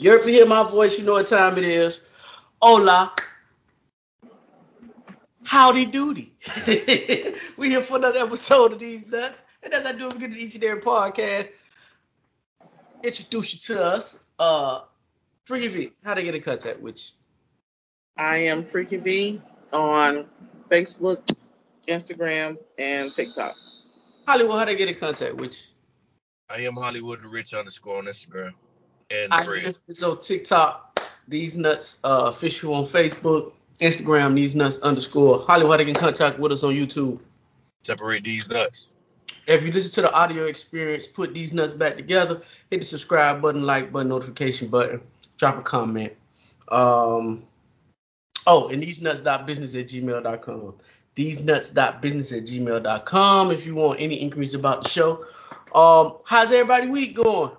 You ever hear my voice, you know what time it is. Hola. Howdy doody. we here for another episode of These Nuts. And as I do, we get to each and every podcast. Introduce you to us. Uh Freaky V, how to get in contact with you? I am Freaky V on Facebook, Instagram, and TikTok. Hollywood, how to get in contact with you? I am Hollywood Rich underscore on Instagram and I on TikTok, These Nuts uh, official on Facebook, Instagram, These Nuts underscore. Hollywood, get in contact with us on YouTube. Separate these nuts. If you listen to the audio experience, put these nuts back together, hit the subscribe button, like button, notification button, drop a comment. Um, oh, and these nuts.business at gmail.com. These nuts.business at gmail.com if you want any inquiries about the show. Um, how's everybody week going?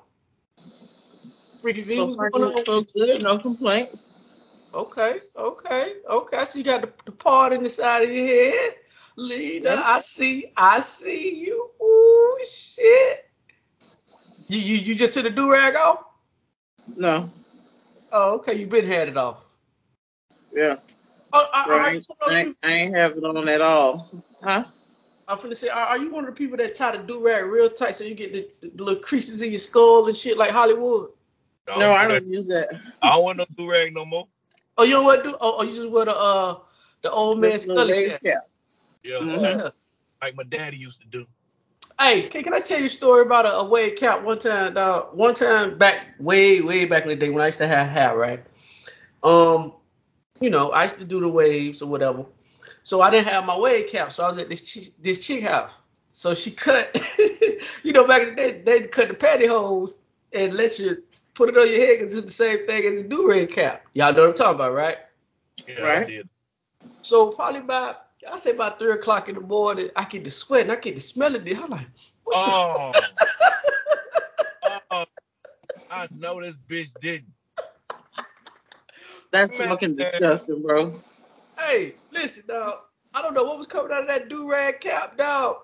Freaky V, So far, going on? so good, no complaints. Okay, okay, okay. I see you got the, the part in the side of your head. Lena. I see, I see you. Ooh, shit. You you, you just took the do rag off? No, Oh, okay. You been had it off. yeah, Oh, are, are right. you one of I, ain't- I ain't have it on at all. Huh? I'm finna say, are, are you one of the people that tie the do rag real tight so you get the, the little creases in your skull and shit like Hollywood? No, I do don't use that. that. I don't want no do rag no more. Oh, you don't want to do? Oh, oh, you just wear the uh the old man This Scully wave cap. cap. Yeah, Mhm. like my daddy used to do. Hey, can, can I tell you a story about a, a wave cap one time, dog? One time back, way, way back in the day when I used to have hair, right? Um, you know, I used to do the waves or whatever. So I didn't have my wave cap, so I was at this chick, this chick house. So she cut, you know, back in the day, they cut the pantyhose and let you put it on your head because it's the same thing as a do-rag cap. Y'all know what I'm talking about, right? Yeah, I Right. did. So probably about, I say about three o'clock in the morning, I get the sweat and I get the smell of it. I'm like, what Oh. oh. I know this bitch didn't. That's Man. fucking disgusting, bro. Hey, listen, dog. I don't know what was coming out of that do rag cap, dog,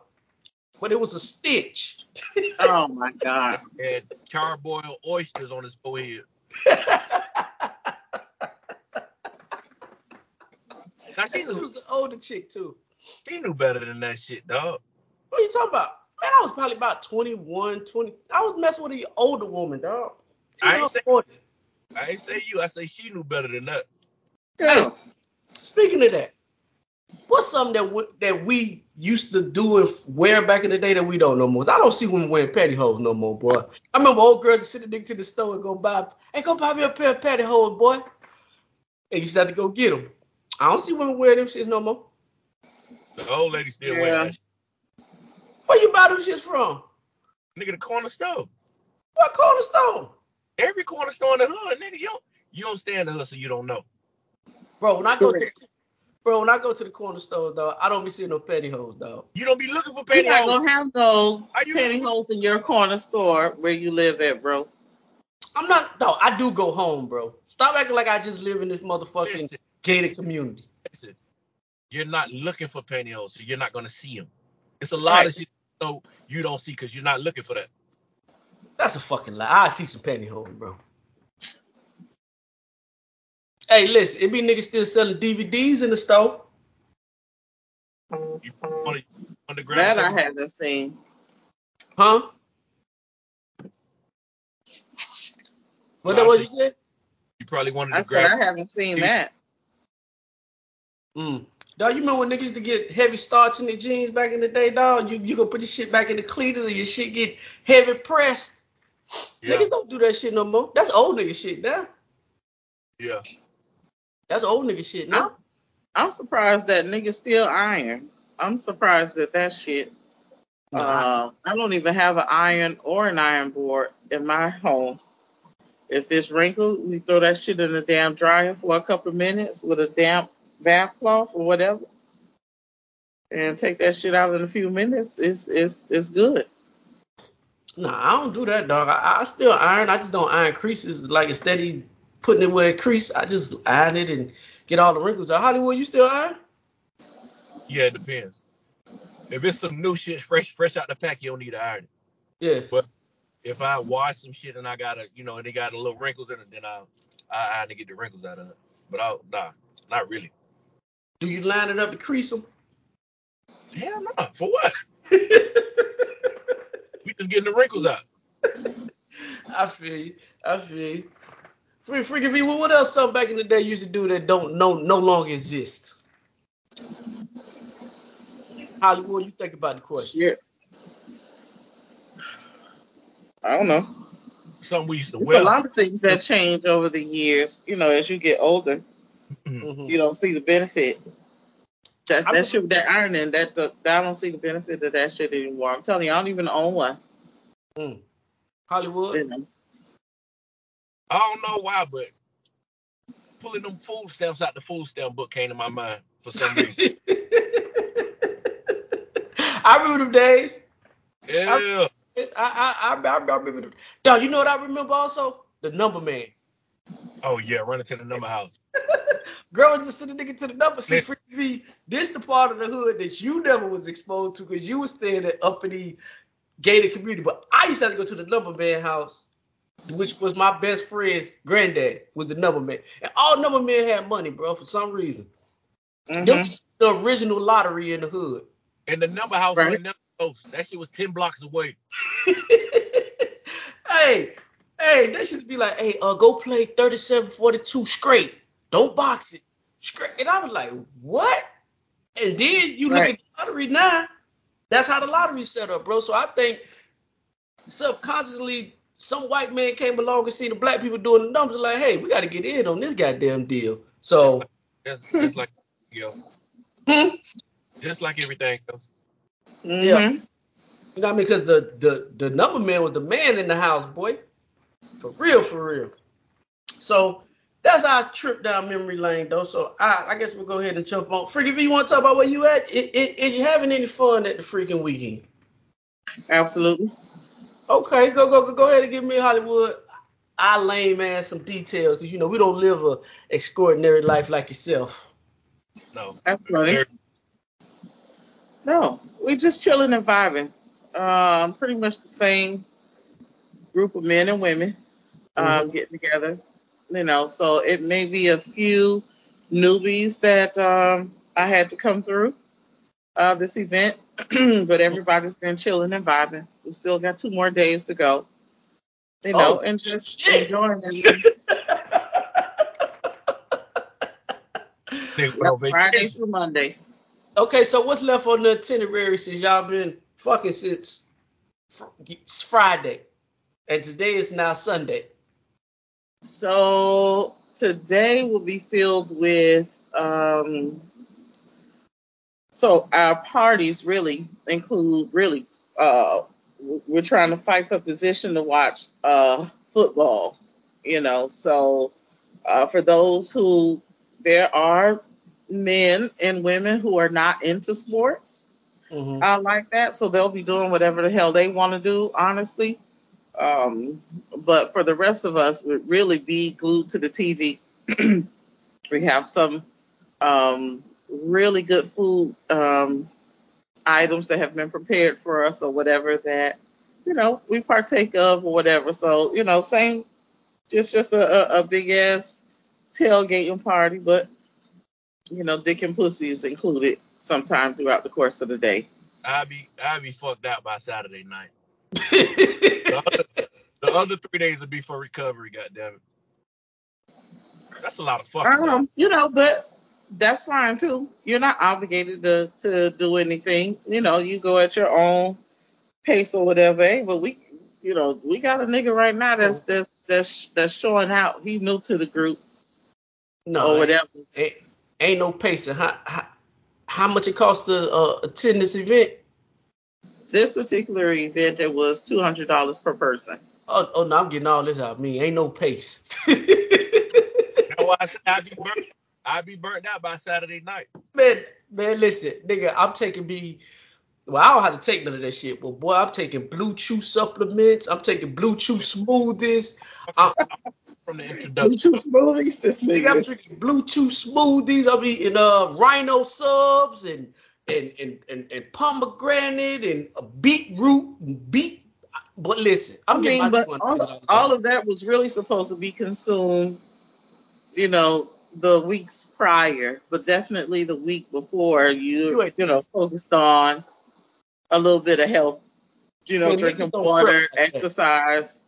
but it was a stitch. Oh my god. Had charboiled oysters on his forehead. Now she This knew, was an older chick too. she knew better than that shit, dog. What are you talking about? Man, I was probably about 21, 20. I was messing with an older woman, dog. She I ain't in say- 40s. I ain't say you. I say she knew better than that. Yeah. Speaking of that, what's something that we, that we used to do and wear back in the day that we don't no more? I don't see women wearing pantyhose no more, boy. I remember old girls that sit a nigga to the store and go buy, hey, go buy me a pair of pantyhose, boy. And you just have to go get them. I don't see women wearing them shits no more. The old lady still Yeah. wearing that. Where you buy them shits from? Nigga, the corner store. What corner store? Every corner store in the hood, nigga, you don't, you don't stay in the hood, so you don't know. Bro, when I go to Correct. Bro, when I go to the corner store, though, I don't be seeing no pantyhose, though. You don't be looking for You're not gonna have no Are you- pantyhose in your corner store where you live at, bro. I'm not dog, I do go home, bro. Stop acting like I just live in this motherfucking Listen, gated community. listen. You're not looking for pantyhose, so you're not gonna see them. It's a lot Right. of shit so you don't see because you're not looking for that. That's a fucking lie. I see some pantyhose, bro. Hey, listen, it be niggas still selling DVDs in the store. You on the, on the ground. That I haven't seen. Huh? What that what you said? You probably wanted I to said grab. I haven't seen that. Mm. Dog, you remember when niggas used to get heavy starch in their jeans back in the day, dog? You you gonna put your shit back in the cleaners and your shit get heavy pressed. yeah, Niggas don't do that shit no more. That's old nigga shit now. yeah. That's old nigga shit now. I'm surprised that niggas still iron. I'm surprised that that shit. Uh, I don't even have an iron or an iron board in my home. If it's wrinkled, we throw that shit in the damn dryer for a couple of minutes with a damp bath cloth or whatever, and take that shit out in a few minutes. It's it's it's good. Nah, I don't do that, dog. I, I still iron. I just don't iron creases. Like instead of putting it where it crease, I just iron it and get all the wrinkles out. Hollywood, you still iron? Yeah, it depends. If it's some new shit fresh fresh out the pack, you don't need to iron it. Yeah. But if I wash some shit and I got a, you know, and they got a little wrinkles in it, then I, I, I had to get the wrinkles out of it. But I, nah, not really. Do you line it up to crease them? Hell no. For what? We just getting the wrinkles out. I feel you. I feel you. Free freaking V, what else something back in the day you used to do that don't no no longer exist? Hollywood, you think about the question. Yeah. I don't know. Something we used to There's wear. a lot of things that change over the years. You know, as you get older, Mhm. you don't see the benefit. That I that shit that ironing, that the, I don't see the benefit of that shit anymore. I'm telling you, I don't even own one. Mm. Hollywood. You know. I don't know why, but pulling them food stamps out the food stamp book came to my mind for some reason. I remember them days. yeah. I I I, I remember them. Dog, you know what I remember also? The number man. Oh yeah, running to the number house. Girl just send a nigga to the number. See, for me, this the part of the hood that you never was exposed to because you was staying at up in the gated community. But I used to have to go to the number man house, which was my best friend's granddad was the number man. And all number men had money, bro, for some reason. Them Mhm. was the original lottery in the hood. And the number house Right. wasn't never close. That shit was ten blocks away. hey, hey, they should be like, hey, uh, go play 3742 straight. Don't box it. Straight. And I was like, what? And then you look at the lottery now. That's how the lottery's set up, bro. So I think subconsciously some white man came along and seen the black people doing the numbers like, hey, we got to get in on this goddamn deal. So, Just, just like you know, hmm, just like everything else. Yeah. you know what I mean? Because the, the, the number man was the man in the house, boy. For real, for real. So that's our trip down memory lane, though. So I, I guess we'll go ahead and jump on. Freaky V, you want to talk about where you at? I- I- Is you having any fun at the freaking weekend? Absolutely. Okay, go go go go ahead and give me Hollywood. I lame ass some details because you know we don't live a extraordinary life like yourself. No. That's funny. No, we just chilling and vibing. Um, pretty much the same group of men and women uh, Mhm. getting together. You know, so it may be a few newbies that um, I had to come through uh, this event, but everybody's been chilling and vibing. We still got two more days to go. You know, Oh, and just shit. enjoying it. They Friday vacation. through Monday. okay, so what's left on the itinerary since y'all been fucking since it's Friday, and today is now Sunday. So today will be filled with um so our parties really include really uh we're trying to fight for position to watch uh football, you know. So uh for those who there are men and women who are not into sports Mhm. uh, like that, so they'll be doing whatever the hell they want to do, honestly. Um, but for the rest of us, would really be glued to the TV. we have some um, really good food um, items that have been prepared for us, or whatever that you know we partake of, or whatever. So you know, same, just just a, a, a big ass tailgating party, but you know, dick and pussy is included sometime throughout the course of the day. I be I be fucked out by Saturday night. The other, the other three days will be for recovery. Goddamn it. That's a lot of fucking. Um, you know, but that's fine too. You're not obligated to to do anything. You know, you go at your own pace or whatever. Hey, but we, you know, we got a nigga right now that's that's that's that's showing out. He new to the group no, or whatever. Ain't, ain't no pacing. How, how, how much it cost to uh, attend this event? This particular event, it was two hundred dollars per person. Oh, oh no, I'm getting all this out of me. Ain't no pace. That's why I said I be burnt. I be burnt out by Saturday night. man, man, listen, nigga, I'm taking me. Well, I don't have to take none of that shit, but boy, I'm taking BlueChew supplements. I'm taking BlueChew smoothies. I'm, From the introduction. Bluetooth smoothies, this nigga, I'm drinking BlueChew smoothies. I'm eating uh rhino subs and and and and, and pomegranate and uh, beetroot and beet. but listen, I'm I getting my but all, all of that was really supposed to be consumed, you know, the weeks prior, but definitely the week before You you, know, focused on a little bit of health, you know, drinking water, exercise,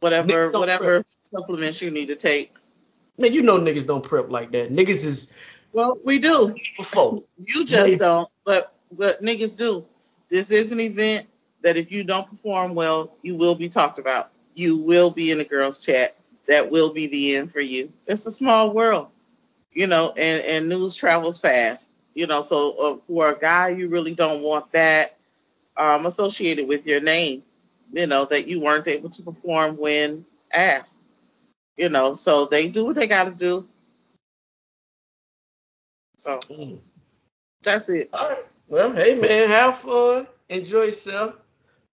whatever, whatever supplements you need to take. Man, you know niggas don't prep like that. Niggas is Well, we do. before. You just don't, but but niggas do. This is an event that if you don't perform well, you will be talked about. You will be in the girls' chat. That will be the end for you. It's a small world, you know, and and news travels fast, you know. So uh, for a guy, you really don't want that um, associated with your name, you know, that you weren't able to perform when asked, you know. So they do what they got to do. So Mm. that's it. All right. Well, hey man, have fun, enjoy yourself.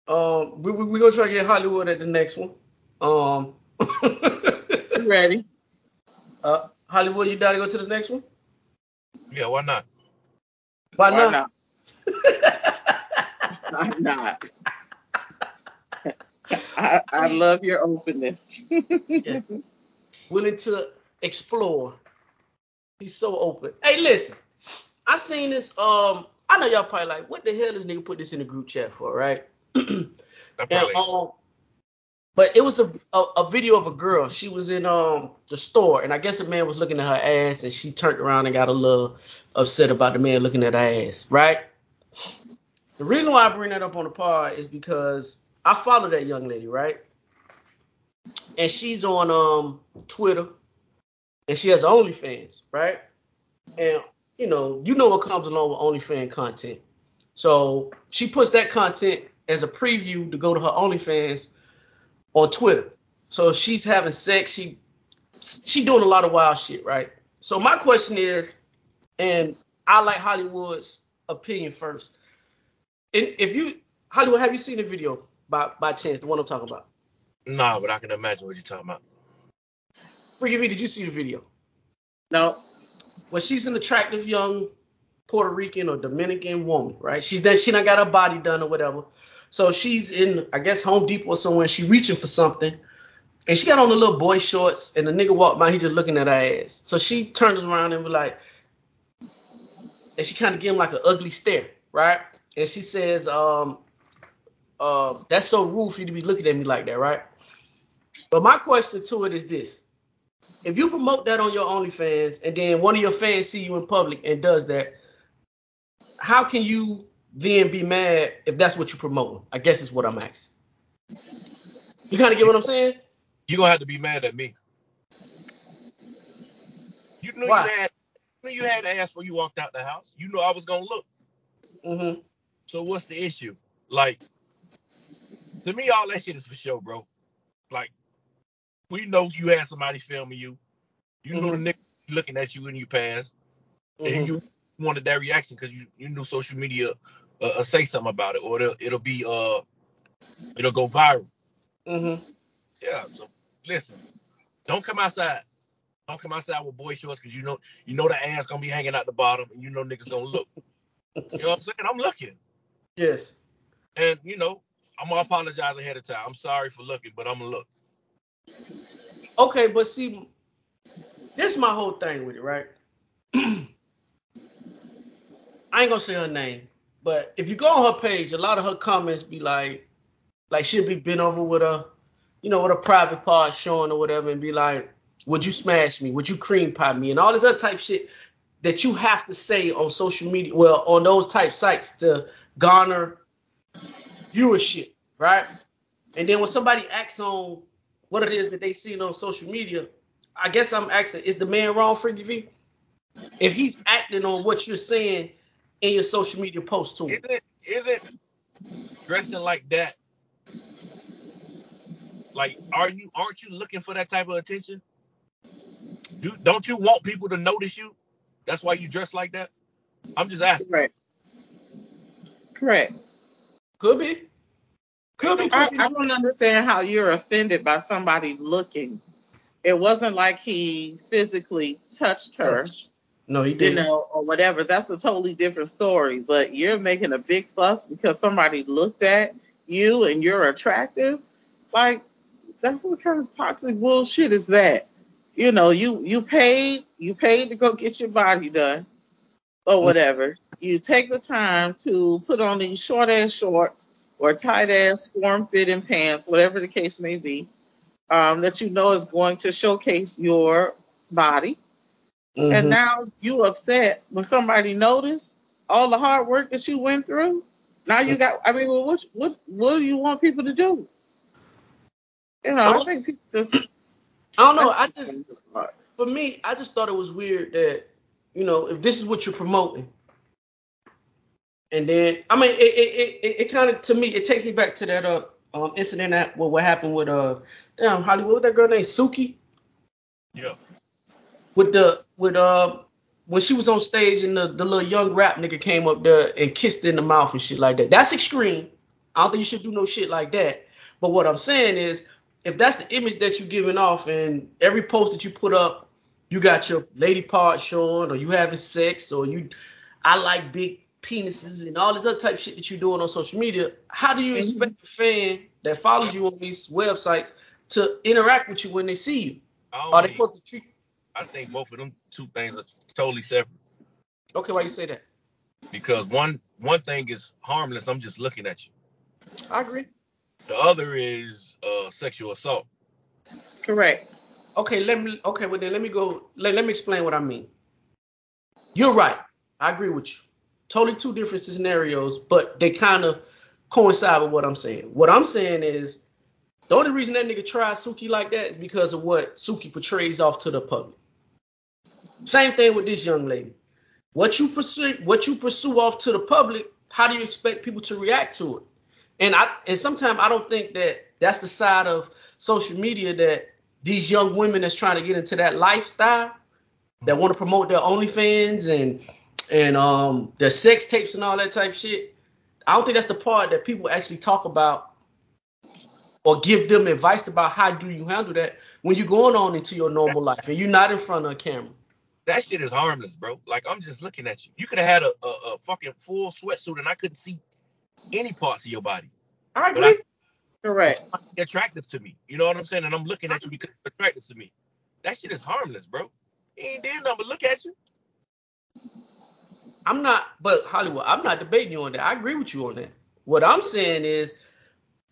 Um, we we we gonna try to get Hollywood at the next one. Um, ready? uh, Hollywood, you down to go to the next one? Yeah, why not? Why, Why not? I'm not. I, I love your openness. yes. Willing to explore. He's so open. Hey, listen. I seen this. Um, I know y'all probably like, what the hell this nigga put this in the group chat for, right? That And, probably um, but it was a, a a video of a girl. She was in um the store, and I guess a man was looking at her ass, and she turned around and got a little upset about the man looking at her ass, right? The reason why I bring that up on the pod is because I follow that young lady, right? And she's on um Twitter, and she has OnlyFans, right? And you know, you know what comes along with OnlyFans content. So she puts that content as a preview to go to her OnlyFans on Twitter. So she's having sex. She she doing a lot of wild shit, right? So my question is, and I like Hollywood's opinion first. And if you Hollywood, have you seen the video by by chance, the one I'm talking about? nah, but I can imagine what you're talking about. Forgive me, did you see the video? no, Well, she's an attractive young Puerto Rican or Dominican woman, right? She's done she done got her body done or whatever. So she's in, I guess, Home Depot or somewhere. She reaching for something, and she got on the little boy shorts, and the nigga walked by. He just looking at her ass. So she turns around and be like, and she kind of give him like an ugly stare, right? And she says, um, uh, that's so rude for you to be looking at me like that, right? But my question to it is this: If you promote that on your OnlyFans, and then one of your fans see you in public and does that, how can you then be mad if that's what you're promoting? I guess is what I'm asking. You kind of get what I'm saying? You're gonna have to be mad at me. You knew Why? you had you knew you had to ask before you walked out the house. You knew I was gonna look. Mm-hmm. So what's the issue? Like, to me, all that shit is for show, bro. Like, we know you had somebody filming you. You know the nigga looking at you when you passed, Mm-hmm. and you wanted that reaction because you you knew social media uh, uh, say something about it, or it'll, it'll be uh it'll go viral. Mm-hmm. Yeah. So listen, don't come outside. Don't come outside with boy shorts because you know you know the ass gonna be hanging out the bottom, and you know niggas gonna look. You know what I'm saying? I'm looking. Yes. And you know, I'm gonna apologize ahead of time. I'm sorry for looking, but I'm gonna look. Okay, but see, this is my whole thing with it, right? I ain't gonna say her name, but if you go on her page, a lot of her comments be like, like she'll be bent over with a, you know, with a private part showing or whatever, and be like, "Would you smash me? Would you cream pie me?" and all this other type shit that you have to say on social media, well, on those type sites to garner viewership, right? And then when somebody acts on what it is that they seen on social media, I guess I'm asking, is the man wrong, Freaky V? If he's acting on what you're saying in your social media post to him. Isn't isn't dressing like that? Like, are you aren't you looking for that type of attention? Do don't you want people to notice you? That's why you dress like that. I'm just asking. correct. Correct. Could be. Could be. I, Could be. I don't understand how you're offended by somebody looking. It wasn't like he physically touched her, No, he you didn't. You know, or whatever. That's a totally different story. But you're making a big fuss because somebody looked at you and you're attractive, like that's what kind of toxic bullshit is that? You know, you you paid you paid to go get your body done or whatever. You take the time to put on these short ass shorts or tight ass form fitting pants, whatever the case may be, um, that you know is going to showcase your body. Mhm. And now you upset when somebody noticed all the hard work that you went through. Now you got. I mean, well, what what what do you want people to do? You know, I Well, think people just. I don't know. I just for me, I just thought it was weird that you know if this is what you're promoting, and then I mean it it it, it kind of to me it takes me back to that uh um incident that what what happened with uh damn Hollywood what was that girl named Suki Yeah. With the with uh when she was on stage and the, the little young rap nigga came up there and kissed in the mouth and shit like that. That's extreme. I don't think you should do no shit like that. But what I'm saying is, if that's the image that you're giving off, and every post that you put up, you got your lady part showing, or you having sex, or you, I like big penises and all this other type of shit that you're doing on social media. How do you Mhm. expect a fan that follows you on these websites to interact with you when they see you? I, Are they mean- supposed to treat? I think both of them two things are totally separate. Okay, why you say that? Because one one thing is harmless. I'm just looking at you. I agree. The other is uh, sexual assault. Correct. Okay, let me. Okay, well then let me go. Let, let me explain what I mean. You're right. I agree with you. Totally two different scenarios, but they kind of coincide with what I'm saying. What I'm saying is the only reason that nigga tried Suki like that is because of what Suki portrays off to the public. Same thing with this young lady. What you pursue, what you pursue off to the public, how do you expect people to react to it? And I and sometimes I don't think that that's the side of social media that these young women that's trying to get into that lifestyle that want to promote their OnlyFans and and um their sex tapes and all that type shit. I don't think that's the part that people actually talk about or give them advice about how do you handle that when you're going on into your normal life and you're not in front of a camera. That shit is harmless, bro. Like I'm just looking at you. You could have had a, a, a fucking full sweatsuit and I couldn't see any parts of your body. I But agree. Correct. You're attractive to me. You know what I'm saying? And I'm looking at you because you're attractive to me. That shit is harmless, bro. He ain't did nothing but look at you. I'm not, but Hollywood, I'm not debating you on that. I agree with you on that. What I'm saying is,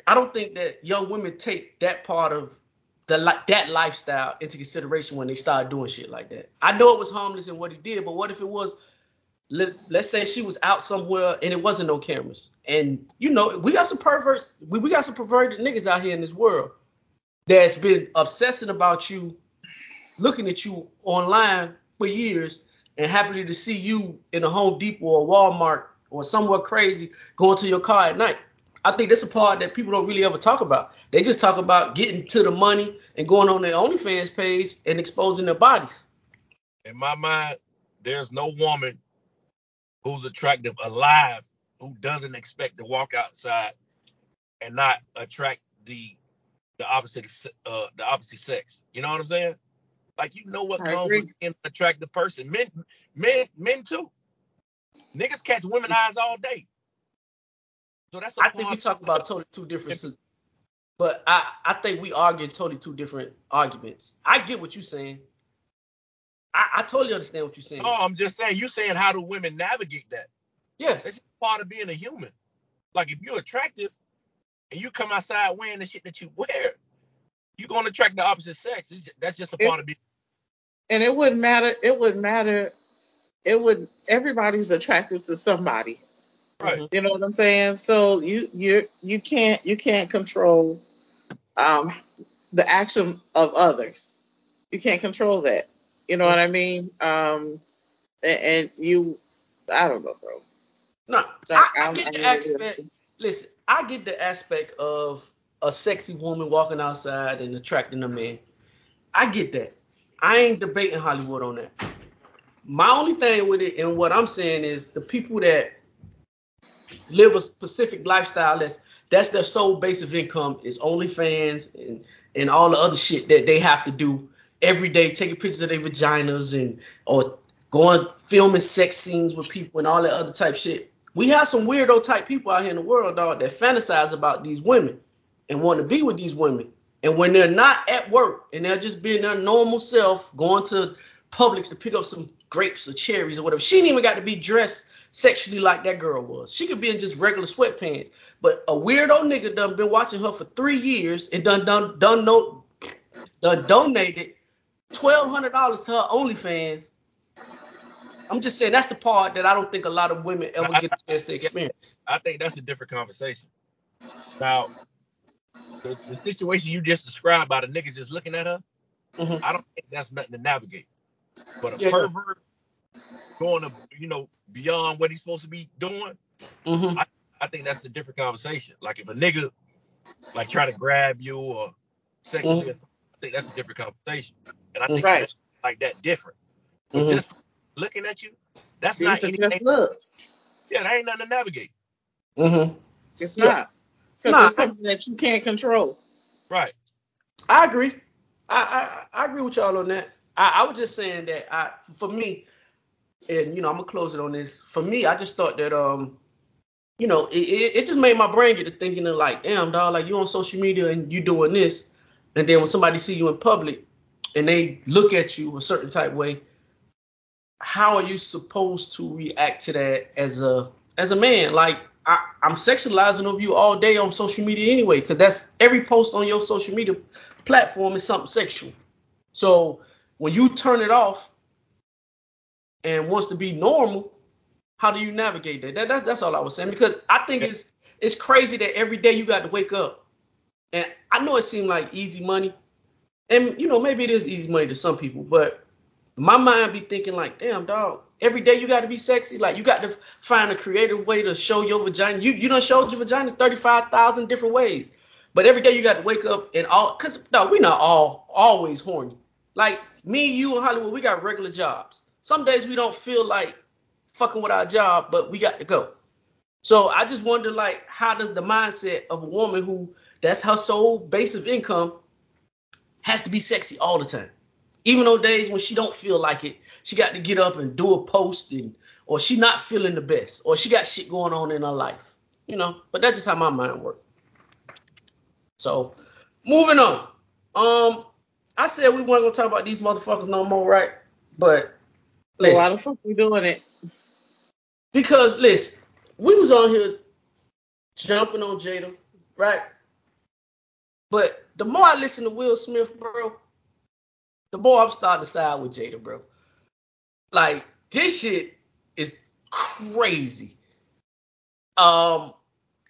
I don't think that young women take that part of the that lifestyle into consideration when they start doing shit like that. I know it was harmless in what he did, but what if it was? Let, let's say she was out somewhere and it wasn't no cameras, and you know we got some perverts, we, we got some perverted niggas out here in this world that's been obsessing about you, looking at you online for years, and happy to see you in a Home Depot or Walmart or somewhere crazy going to your car at night. I think that's a part that people don't really ever talk about. They just talk about getting to the money and going on their OnlyFans page and exposing their bodies. In my mind, there's no woman who's attractive alive who doesn't expect to walk outside and not attract the the opposite uh the opposite sex. You know what I'm saying? Like you know what I comes agree. with being an attractive person. Men men men too. Niggas catch women eyes all day. So that's a I think we talk about totally two different, si- but I I think we arguing totally two different arguments. I get what you're saying. I, I totally understand what you're saying. No, I'm just saying you're saying how do women navigate that? yes, It's part of being a human. Like if you're attractive and you come outside wearing the shit that you wear, you're gonna attract the opposite sex. It's ju- That's just a It- part of being. And it wouldn't matter. It wouldn't matter. It would. Everybody's attracted to somebody. Right. You know what I'm saying? So you you you can't you can't control um the action of others. You can't control that. You know what I mean? Um and, and you I don't know, bro. No, So I, I get I'm the aspect. Listen, I get the aspect of a sexy woman walking outside and attracting a man. I get that. I ain't debating Hollywood on that. My only thing with it and what I'm saying is the people that live a specific lifestyle that's that's their sole base of income is OnlyFans and and all the other shit that they have to do every day, taking pictures of their vaginas and or going filming sex scenes with people and all that other type shit. we have some weirdo type people out here in the world, dog, that fantasize about these women and want to be with these women. And when they're not at work and they're just being their normal self, going to Publix to pick up some grapes or cherries or whatever, she ain't even got to be dressed sexually like that girl was. She could be in just regular sweatpants. But a weirdo nigga done been watching her for three years and done done done no done donated twelve hundred dollars to her OnlyFans. I'm just saying that's the part that I don't think a lot of women ever get a chance to experience. I think that's a different conversation. Now, the, the situation you just described by the niggas just looking at her, Mhm. I don't think that's nothing to navigate. But a Yeah. pervert going to, you know, beyond what he's supposed to be doing, hmm I think that's a different conversation. Like if a nigga like try to grab you or sexually, assault, I think that's a different conversation. And I think Right. like that different. But Mhm. just looking at you, that's These not are anything. just looks. Yeah, that ain't nothing to navigate. Mm-hmm. It's Yeah. not. Because Nah, it's something that you can't control. Right. I agree. I, I I agree with y'all on that. I, I was just saying that I for me, and you know I'm gonna close it on this. For me, I just thought that um, you know, it, it, it just made my brain get to thinking of like, damn dog, like you on social media and you doing this, and then when somebody see you in public and they look at you a certain type way, how are you supposed to react to that as a as a man? Like I, I'm sexualizing of you all day on social media anyway, because that's every post on your social media platform is something sexual. So when you turn it off and wants to be normal, how do you navigate that? that that's, that's all I was saying because I think it's it's crazy that every day you got to wake up. And I know it seemed like easy money. And you know, maybe it is easy money to some people, but my mind be thinking like, damn dog, every day you got to be sexy. Like you got to find a creative way to show your vagina. You you don't show your vagina 35,000 different ways. But every day you got to wake up and all, cause no, we not all always horny. Like me, you, and Hollywood, we got regular jobs. Some days we don't feel like fucking with our job, but we got to go. So I just wonder, like, how does the mindset of a woman who that's her sole base of income has to be sexy all the time, even on days when she don't feel like it, she got to get up and do a post and or she not feeling the best or she got shit going on in her life, you know. But that's just how my mind works. So moving on. Um, I said we weren't gonna talk about these motherfuckers no more, right? But So why listen, the fuck we doing it? because listen, we was on here jumping on Jada, right? But the more I listen to Will Smith, bro, the more I'm starting to side with Jada, bro. Like this shit is crazy. Um,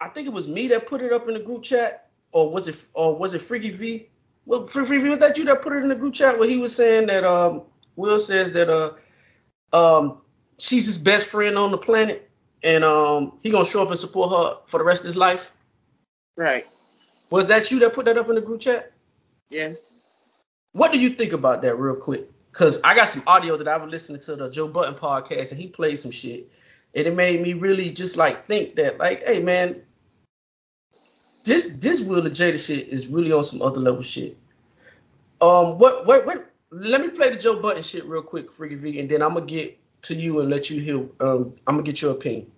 I think it was me that put it up in the group chat, or was it, or was it Freaky V? Well, Freaky V was that you that put it in the group chat where he was saying that um, Will says that uh, um, she's his best friend on the planet, and um, he gonna show up and support her for the rest of his life. Right. Was that you that put that up in the group chat? Yes. What do you think about that, real quick? Cause I got some audio that I was listening to the Joe Budden podcast, and he played some shit, and it made me really just like think that, like, hey man, this this Will and Jada shit is really on some other level shit. Um, what what what? Let me play the Joe Budden shit real quick, Freaky V, and then I'm gonna get to you and let you hear. Um, I'm gonna get your opinion.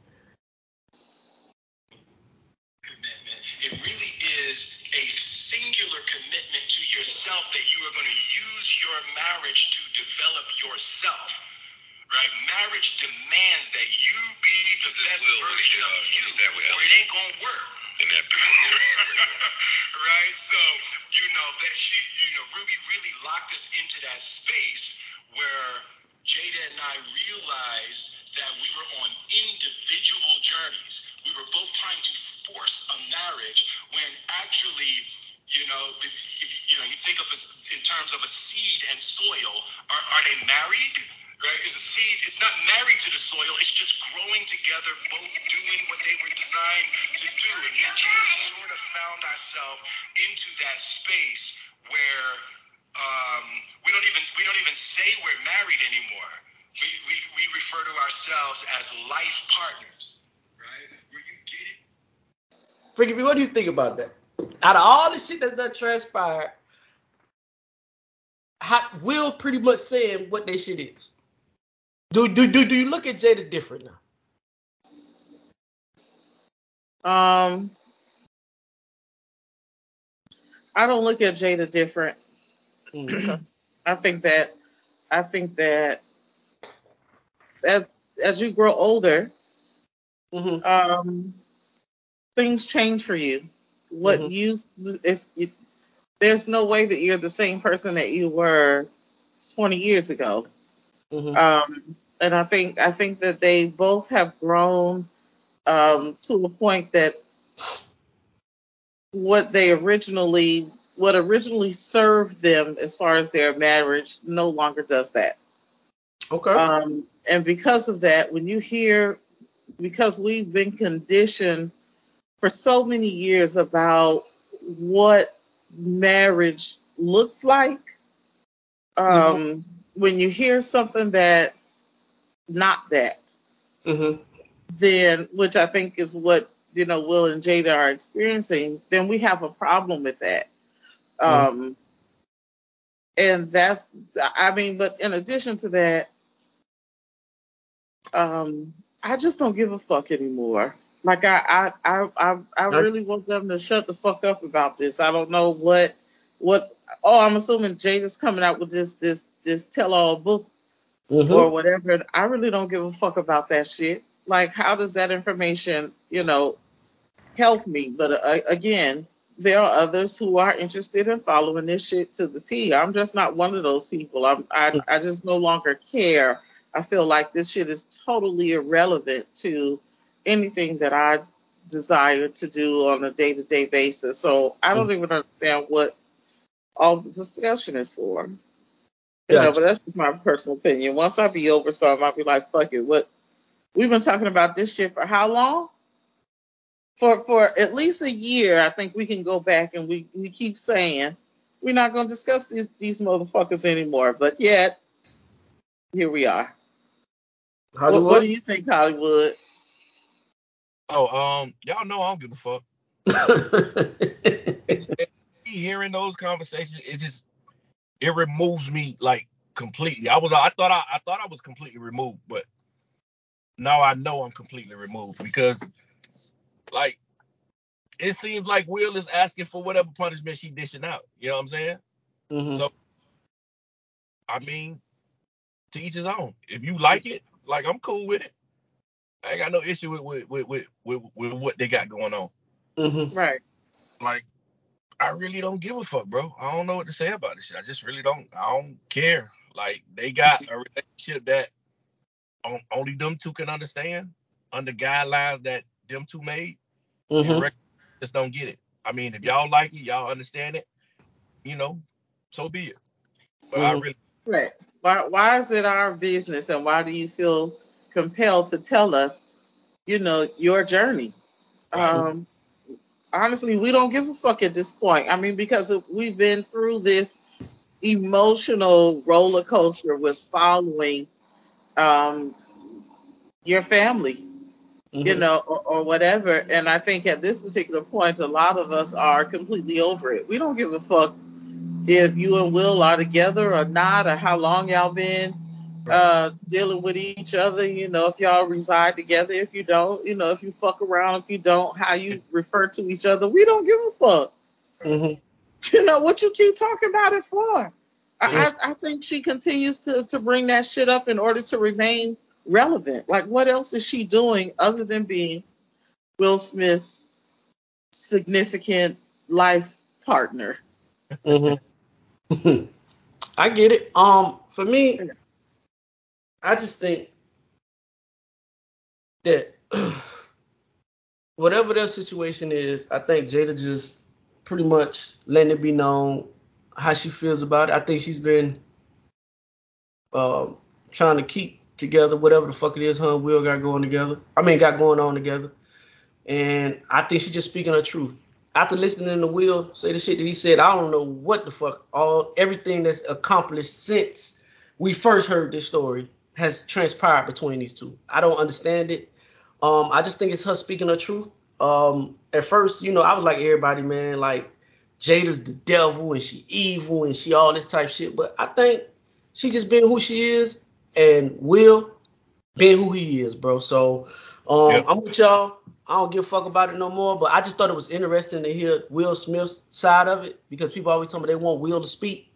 commitment. It really is a singular commitment to yourself that you are going to use your marriage to develop yourself. Right? Marriage demands that you be the best version of you, or it ain't going to work. in that right? So, you know, that she, you know, really, really locked us into that space where Jada and I realized that we were on individual journeys. We were both trying to force a marriage when actually, you know, if, if, you know, you think of us in terms of a seed and soil. Are, are they married? Right? Is a seed? It's not married to the soil. It's just growing together, both do you think about that? Out of all the shit that's done transpired, how, Will pretty much saying what they shit is. Do, do do do you look at Jada different now? Um, I don't look at Jada different. Mm, I think that I think that as as you grow older, hmm um, things change for you. What Mhm. you is it, there's no way that you're the same person that you were 20 years ago. hmm Um, and I think I think that they both have grown um, to a point that what they originally what originally served them as far as their marriage no longer does that. Okay. Um, and because of that, when you hear, because we've been conditioned for so many years about what marriage looks like, um, when you hear something that's not that, hmm then, which I think is what, you know, Will and Jada are experiencing, then we have a problem with that. Um, and that's, I mean, but in addition to that, um, I just don't give a fuck anymore. Like I, I, I, I, really want them to shut the fuck up about this. I don't know what, what. Oh, I'm assuming Jada's coming out with this, this, this tell-all book hmm or whatever. I really don't give a fuck about that shit. Like, how does that information, you know, help me? But uh, again, there are others who are interested in following this shit to the T. I'm just not one of those people. I'm, I, I just no longer care. I feel like this shit is totally irrelevant to anything that I desire to do on a day-to-day basis. So I don't mm. even understand what all the discussion is for. You know, but that's just my personal opinion. Once I be over something, I'll be like, fuck it. What we've been talking about this shit for how long? For for at least a year, I think we can go back and we, we keep saying we're not gonna discuss these these motherfuckers anymore. But yet here we are. What, what do you think, Hollywood? Oh, um, y'all know I don't give a fuck. Hearing those conversations, it just it removes me like completely. I was I thought I, I thought I was completely removed, but now I know I'm completely removed because like it seems like Will is asking for whatever punishment she dishing out. You know what I'm saying? Mhm. So- I mean, to each his own. If you like it, like I'm cool with it. I ain't got no issue with with with with, with, with what they got going on. Mhm. Right. Like I really don't give a fuck, bro. I don't know what to say about this shit. I just really don't. I don't care. Like they got a relationship that on, only them two can understand under guidelines that them two made. And the Mhm. rest just don't get it. I mean, if y'all like it, y'all understand it, you know, so be it. But I Mhm. really Right. Why why is it our business and why do you feel compelled to tell us, you know, your journey? Right. Um honestly, we don't give a fuck at this point. I mean, because we've been through this emotional roller coaster with following um your family you Mhm. know, or, or whatever. And I think at this particular point, a lot of us are completely over it. We don't give a fuck if you and Will are together or not, or how long y'all been uh, dealing with each other. You know, if y'all reside together, if you don't, you know, if you fuck around, if you don't, how you refer to each other. We don't give a fuck. Mhm. You know what you keep talking about it for? I. I, I think she continues to, to bring that shit up in order to remain relevant. Like, what else is she doing other than being Will Smith's significant life partner? Mhm. I get it. Um, for me, I just think that whatever their situation is, I think Jada just pretty much letting it be known how she feels about it. I think she's been um trying to keep together whatever the fuck it is her and Will got going together. I mean, got going on together. And I think she's just speaking her truth. After listening to Will say the shit that he said, I don't know what the fuck all everything that's accomplished since we first heard this story has transpired between these two. I don't understand it. Um, I just think it's her speaking the truth. Um, at first, you know, I was like everybody, man, like Jada's the devil and she evil and she all this type shit. But I think she just being who she is and Will being who he is, bro. So um, Yep. I'm with y'all. I don't give a fuck about it no more. But I just thought it was interesting to hear Will Smith's side of it because people always tell me they want Will to speak.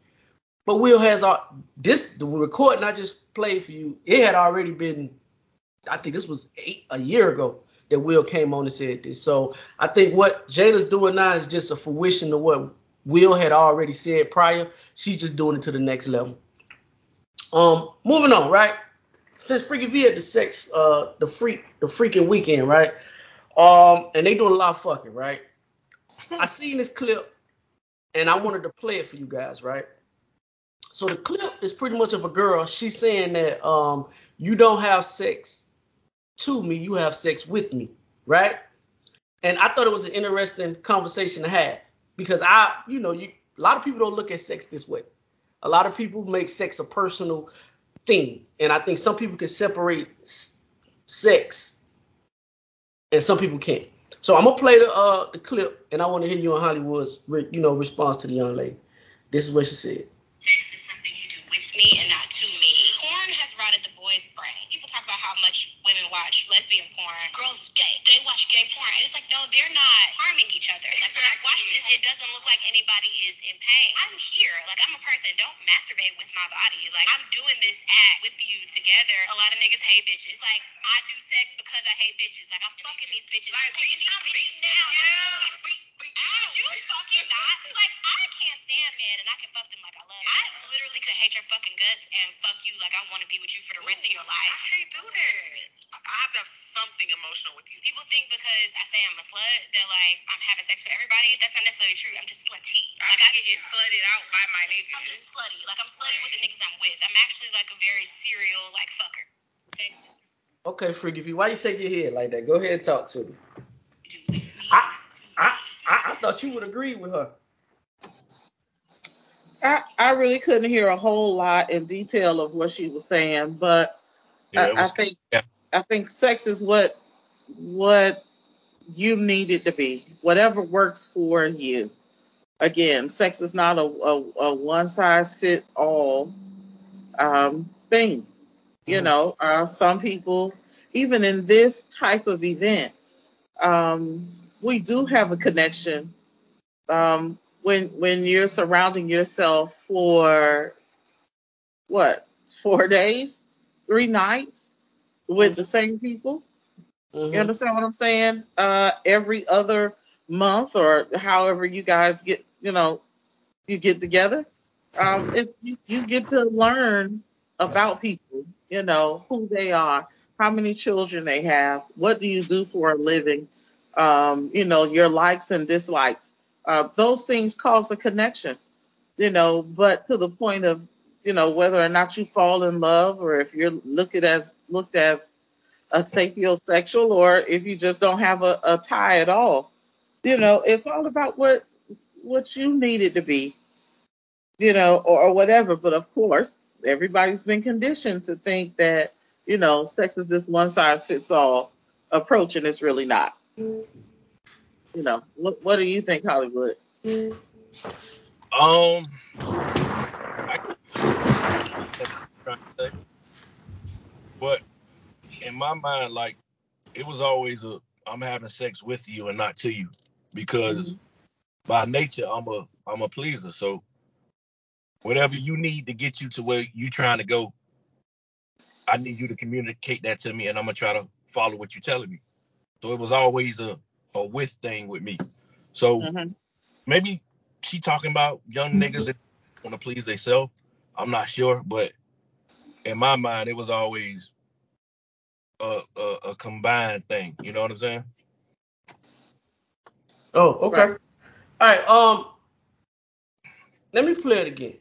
But Will has all this the recording I just played for you. It had already been, I think this was eight, a year ago that Will came on and said this. So I think what Jada's doing now is just a fruition of what Will had already said prior. She's just doing it to the next level. Um, moving on, right? Since Freaky V had the sex, uh, the freak, the freaking weekend, right? Um, and they doing a lot of fucking, right? I seen this clip, and I wanted to play it for you guys, right? So the clip is pretty much of a girl. She's saying that um, you don't have sex to me, you have sex with me, right? And I thought it was an interesting conversation to have because I, you know, you a lot of people don't look at sex this way. A lot of people make sex a personal thing, and I think some people can separate sex, and some people can't. So I'm gonna play the uh the clip, and I want to hear you on Hollywood's you know response to the young lady. This is what she said. They're not harming each other. Like when I watch this, it doesn't look like anybody is in pain. I'm here. Like I'm a person. Don't masturbate with my body. Like I'm doing this act with you together. A lot of niggas hate bitches. Like I do sex because I hate bitches. Like I'm fucking these bitches. Like taking these bitches down. Ow, you fucking not. Like I can't stand men and I can fuck them like I love. Them. I literally could hate your fucking guts and fuck you like I want to be with you for the rest of your life. I can't do that. I have to have something emotional with you. People think because I say I'm a slut that like I'm having sex with everybody. That's not necessarily true. I'm just slutty. I Like I, think it's flooded out by my I'm just slutty. Like I'm slutty with the niggas I'm with. I'm actually like a very serial like fucker. Sex is Okay, Freaky V, why you shake your head like that? Go ahead and talk to me. do with me. I, I, I, I thought you would agree with her. I, I really couldn't hear a whole lot in detail of what she was saying, but Yeah, it I, I think yeah. I think sex is what what you need it to be. Whatever works for you. Again, sex is not a, a, a one size fit all um, thing. You Mhm. know, uh, some people, even in this type of event, um, we do have a connection. Um, when when you're surrounding yourself for what four days, three nights with the same people. Mhm. You understand what I'm saying? Uh, every other month or however you guys get, you know, you get together. Um, it's you, you get to learn about people, you know, who they are, how many children they have, what do you do for a living, um, you know, your likes and dislikes. Uh, those things cause a connection, you know, but to the point of, you know, whether or not you fall in love or if you're looked at as looked as a sapiosexual or if you just don't have a, a tie at all. You know, it's all about what what you need it to be, you know, or, or whatever. But of course, everybody's been conditioned to think that, you know, sex is this one size fits all approach, and it's really not. You know, what what do you think, Hollywood? Um, trying to say, but in my mind, like it was always a I'm having sex with you and not to you because by nature I'm a I'm a pleaser. So whatever you need to get you to where you're trying to go, I need you to communicate that to me, and I'm gonna try to follow what you're telling me. So it was always a a with thing with me. So Mhm. maybe she talking about young niggas that want to please themselves. I'm not sure, but in my mind, it was always a, a a combined thing. You know what I'm saying? Oh, okay. Right. All right. Um, let me play it again.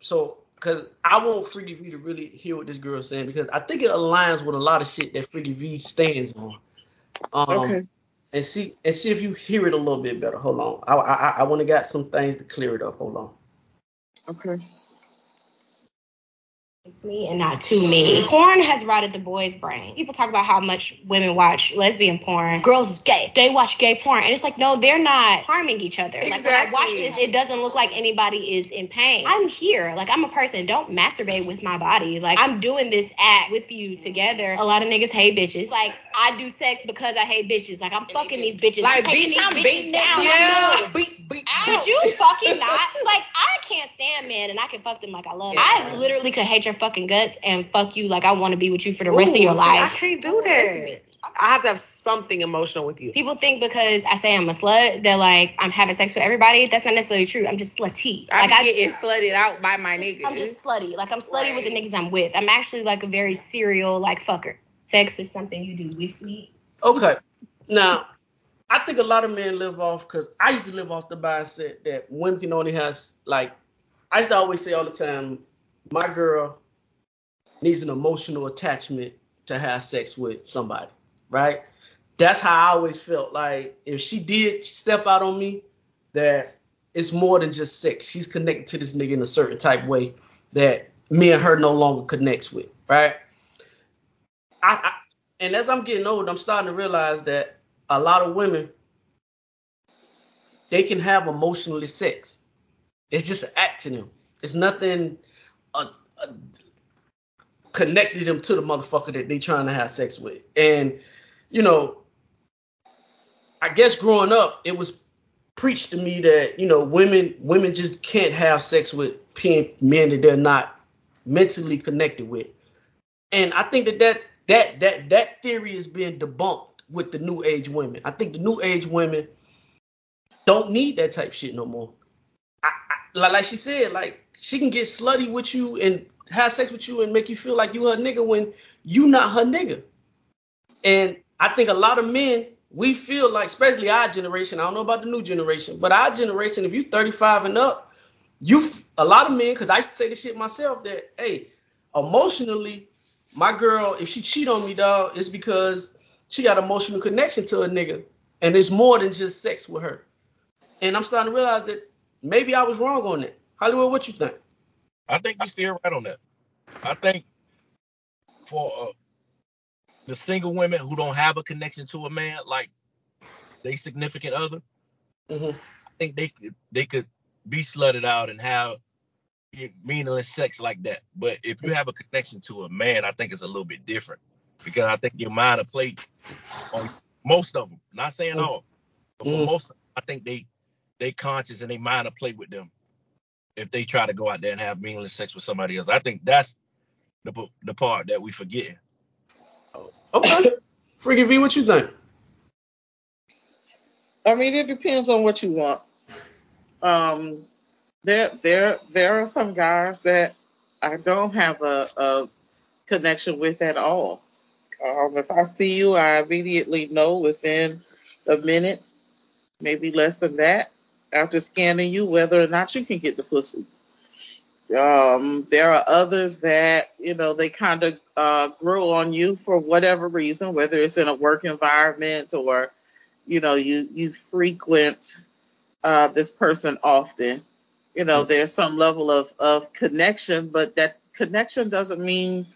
So, because I want Freaky V to really hear what this girl's saying because I think it aligns with a lot of shit that Freaky V stands on. Um, Okay. and see and see if you hear it a little bit better. Hold on. I I I want to got some things to clear it up. Hold on. Okay. Me and not to me. Porn has rotted the boys' brain. People talk about how much women watch lesbian porn. Girls is gay. They watch gay porn. And it's like, no, they're not harming each other. Exactly. Like when I watch this, it doesn't look like anybody is in pain. I'm here. Like I'm a person. Don't masturbate with my body. Like I'm doing this act with you together. A lot of niggas hate bitches. Like I do sex because I hate bitches. Like I'm fucking these bitches. Like, bitch, these I'm bitches beating down. bitch. Beat, beat, Could you fucking not? Like, I can't stand men and I can fuck them like I love them. I literally could hate your fucking guts and fuck you like I want to be with you for the rest of your see, life. I can't do that. I have to have something emotional with you. People think because I say I'm a slut, they're like, I'm having sex with everybody. That's not necessarily true. I'm just slutty. I Like, be I, getting slutted out by my niggas. I'm just slutty. Like, I'm slutty with the niggas I'm with. I'm actually like a very serial, like, fucker. Sex is something you do with me. Okay. Now, I think a lot of men live off because I used to live off the mindset that women can only have like I used to always say all the time, my girl needs an emotional attachment to have sex with somebody, right? That's how I always felt. Like if she did step out on me, that it's more than just sex. She's connected to this nigga in a certain type way that me and her no longer connects with, right? I, I and as I'm getting old, I'm starting to realize that a lot of women they can have emotionally sex. It's just an act to them. It's nothing uh, uh, connected them to the motherfucker that they trying to have sex with. And you know, I guess growing up, it was preached to me that you know women women just can't have sex with men that they're not mentally connected with. And I think that that that that that theory is being debunked with the new age women. I think the new age women don't need that type shit no more. Like, like she said, like she can get slutty with you and have sex with you and make you feel like you her nigga when you not her nigga. And I think a lot of men we feel like, especially our generation. I don't know about the new generation, but our generation, if you 35 and up, you a lot of men, because I say this shit myself that hey, emotionally, my girl, if she cheat on me, dog, it's because she got emotional connection to a nigga, and it's more than just sex with her. And I'm starting to realize that maybe I was wrong on that. Hollywood, what you think? I think you're still right on that. I think for uh, the single women who don't have a connection to a man, like they significant other, Mm-hmm. I think they could they could be slutted out and have meaningless sex like that. But if you have a connection to a man, I think it's a little bit different because I think your mind will play on most of them. Not saying all, but for Mhm. most, I think they they conscious and they mind will play with them if they try to go out there and have meaningless sex with somebody else. I think that's the the part that we forget. Okay. Freaky V, what you think? I mean, it depends on what you want. Um, there, there, there are some guys that I don't have a, a connection with at all. Um, if I see you, I immediately know within a minute, maybe less than that, after scanning you, whether or not you can get the pussy. Um, there are others that you know they kind of uh, grow on you for whatever reason, whether it's in a work environment or you know you you frequent uh, this person often. You know, there's some level of of connection, but that connection doesn't mean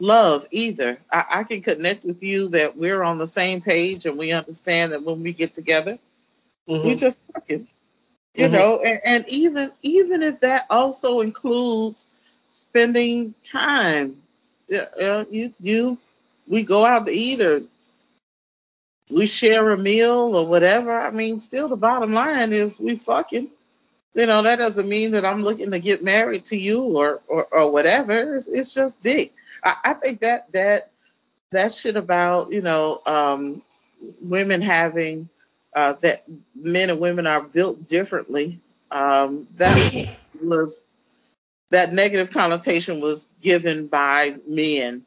love either. I, I can connect with you that we're on the same page and we understand that when we get together, we Mhm. just fucking you Mhm. know and, and even even if that also includes spending time yeah, you you we go out to eat or we share a meal or whatever i mean still the bottom line is we fucking you know that doesn't mean that i'm looking to get married to you or or, or whatever it's, it's just dick I, I think that that that shit about you know um women having uh, that men and women are built differently. Um, that was that negative connotation was given by men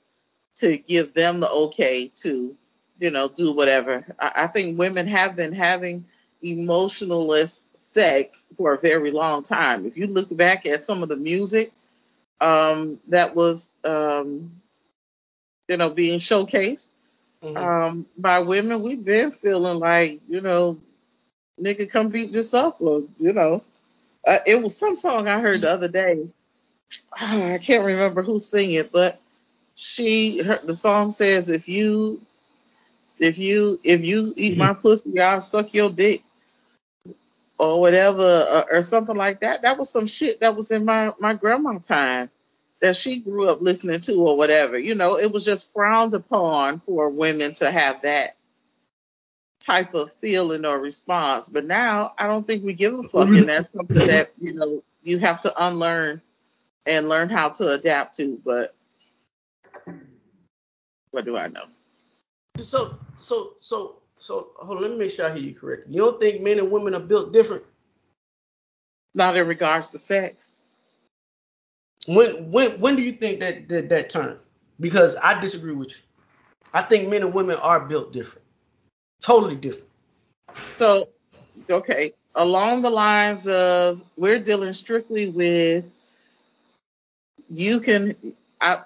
to give them the okay to, you know, do whatever. I, I think women have been having emotionless sex for a very long time. If you look back at some of the music um, that was, um, you know, being showcased Mhm. um, by women, we've been feeling like, you know, nigga, come beat this up, or you know, uh, it was some song I heard the other day I can't remember who sing it, but she her, the song says if you if you if you eat my pussy, I'll suck your dick or whatever uh, or something like that. That was some shit that was in my my grandma time that she grew up listening to or whatever. You know, it was just frowned upon for women to have that type of feeling or response. But now I don't think we give a fuck, and that's something that you know you have to unlearn and learn how to adapt to. But what do I know? So so so so hold on, let me make sure I hear you correctly. You don't think men and women are built different? Not in regards to sex. When when when do you think that that, that turn? Because I disagree with you. I think men and women are built different. Totally different. So, okay, along the lines of we're dealing strictly with you can, I,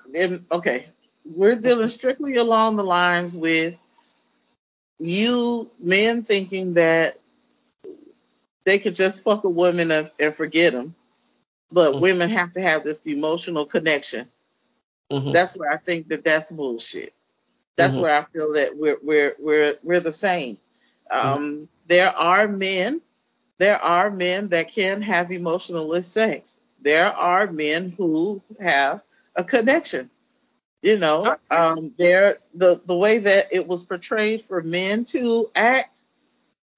okay, we're dealing strictly along the lines with you men thinking that they could just fuck a woman and forget them, but Mhm. women have to have this emotional connection. Mhm. That's where I think that that's bullshit. That's Mhm. where I feel that we're we're we're we're the same. Um, There are men, there are men that can have emotionless sex. There are men who have a connection. You know, um, there the the way that it was portrayed for men to act,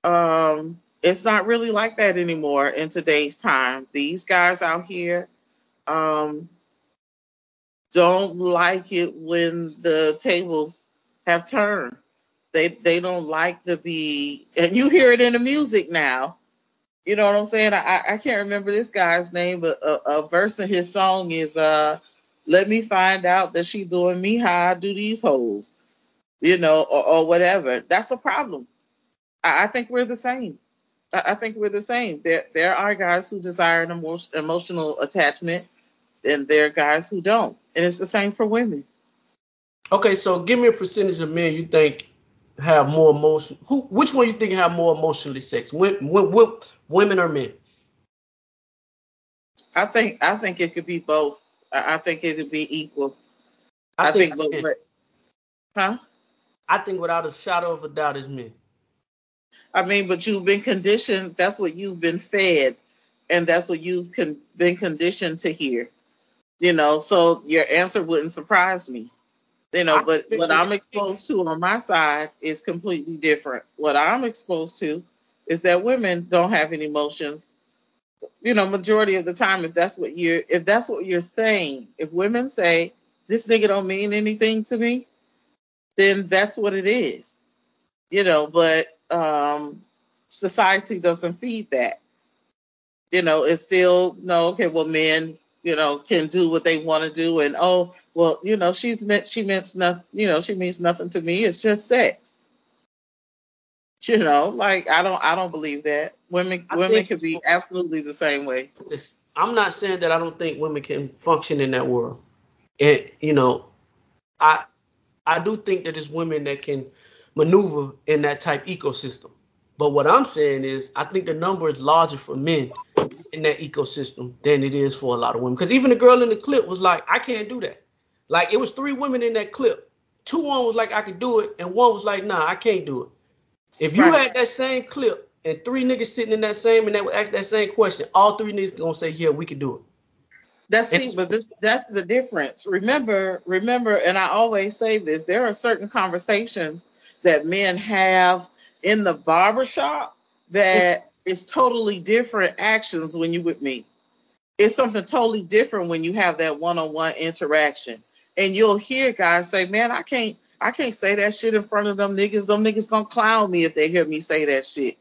um, it's not really like that anymore in today's time. These guys out here, um, don't like it when the tables have turned. They they don't like to be, and you hear it in the music now. You know what I'm saying? I I can't remember this guy's name, but a, a verse in his song is uh, "Let me find out that she doing me how I do these hoes," you know, or, or whatever. That's a problem. I, I think we're the same. I, think we're the same. There there are guys who desire an emo- emotional attachment, and there are guys who don't, and it's the same for women. Okay, so give me a percentage of men you think have more emotion. Who? Which one you think have more emotionally sex? When, when, when, women or men? I think I think it could be both. I, think it could be equal. I, I, think, think, but, huh? I think without a shadow of a doubt is men. I mean, but you've been conditioned. That's what you've been fed, and that's what you've con- been conditioned to hear. You know, so your answer wouldn't surprise me. You know, but what I'm exposed to on my side is completely different. What I'm exposed to is that women don't have any emotions. You know, majority of the time, if that's what you're, if that's what you're saying, if women say this nigga don't mean anything to me, then that's what it is. You know, but um, society doesn't feed that. You know, it's still no okay. Well, men, you know, can do what they want to do, and oh, well, you know, she's meant she means nothing. You know, she means nothing to me. It's just sex. You know, like I don't, I don't believe that. Women, I women can be absolutely the same way. I'm not saying that I don't think women can function in that world. And you know, I I do think that there's women that can maneuver in that type ecosystem. But what I'm saying is I think the number is larger for men in that ecosystem than it is for a lot of women. Because even the girl in the clip was like, I can't do that. Like it was three women in that clip. Two one was like, I can do it, and one was like, Nah, I can't do it. If you Right. had that same clip and three niggas sitting in that same and they would ask that same question, all three niggas gonna say, Yeah, we can do it. That's see, but this that's the difference. Remember, remember, and I always say this: there are certain conversations that men have in the barbershop that is totally different actions when you with me. It's something totally different when you have that one-on-one interaction. And you'll hear guys say, Man, I can't I can't say that shit in front of them niggas. Them niggas gonna clown me if they hear me say that shit.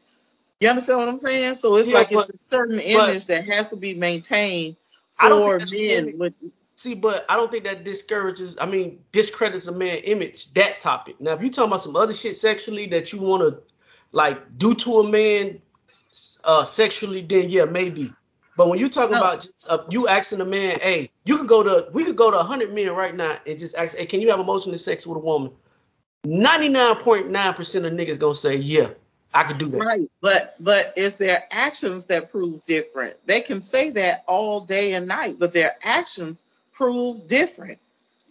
You understand what I'm saying? So it's Yeah, like it's a certain image that has to be maintained for men image. See, but I don't think that discourages, I mean, discredits a man image, that topic. Now, if you talking about some other shit sexually that you want to, like, do to a man uh, sexually, then yeah, maybe. But when you talking about just, uh, you asking a man, hey, you could go to, we could go to 100 men right now and just ask, hey, can you have emotional sex with a woman? 99.9% of niggas gonna say, yeah, I could do that. Right, but but it's their actions that prove different. They can say that all day and night, but their actions prove different.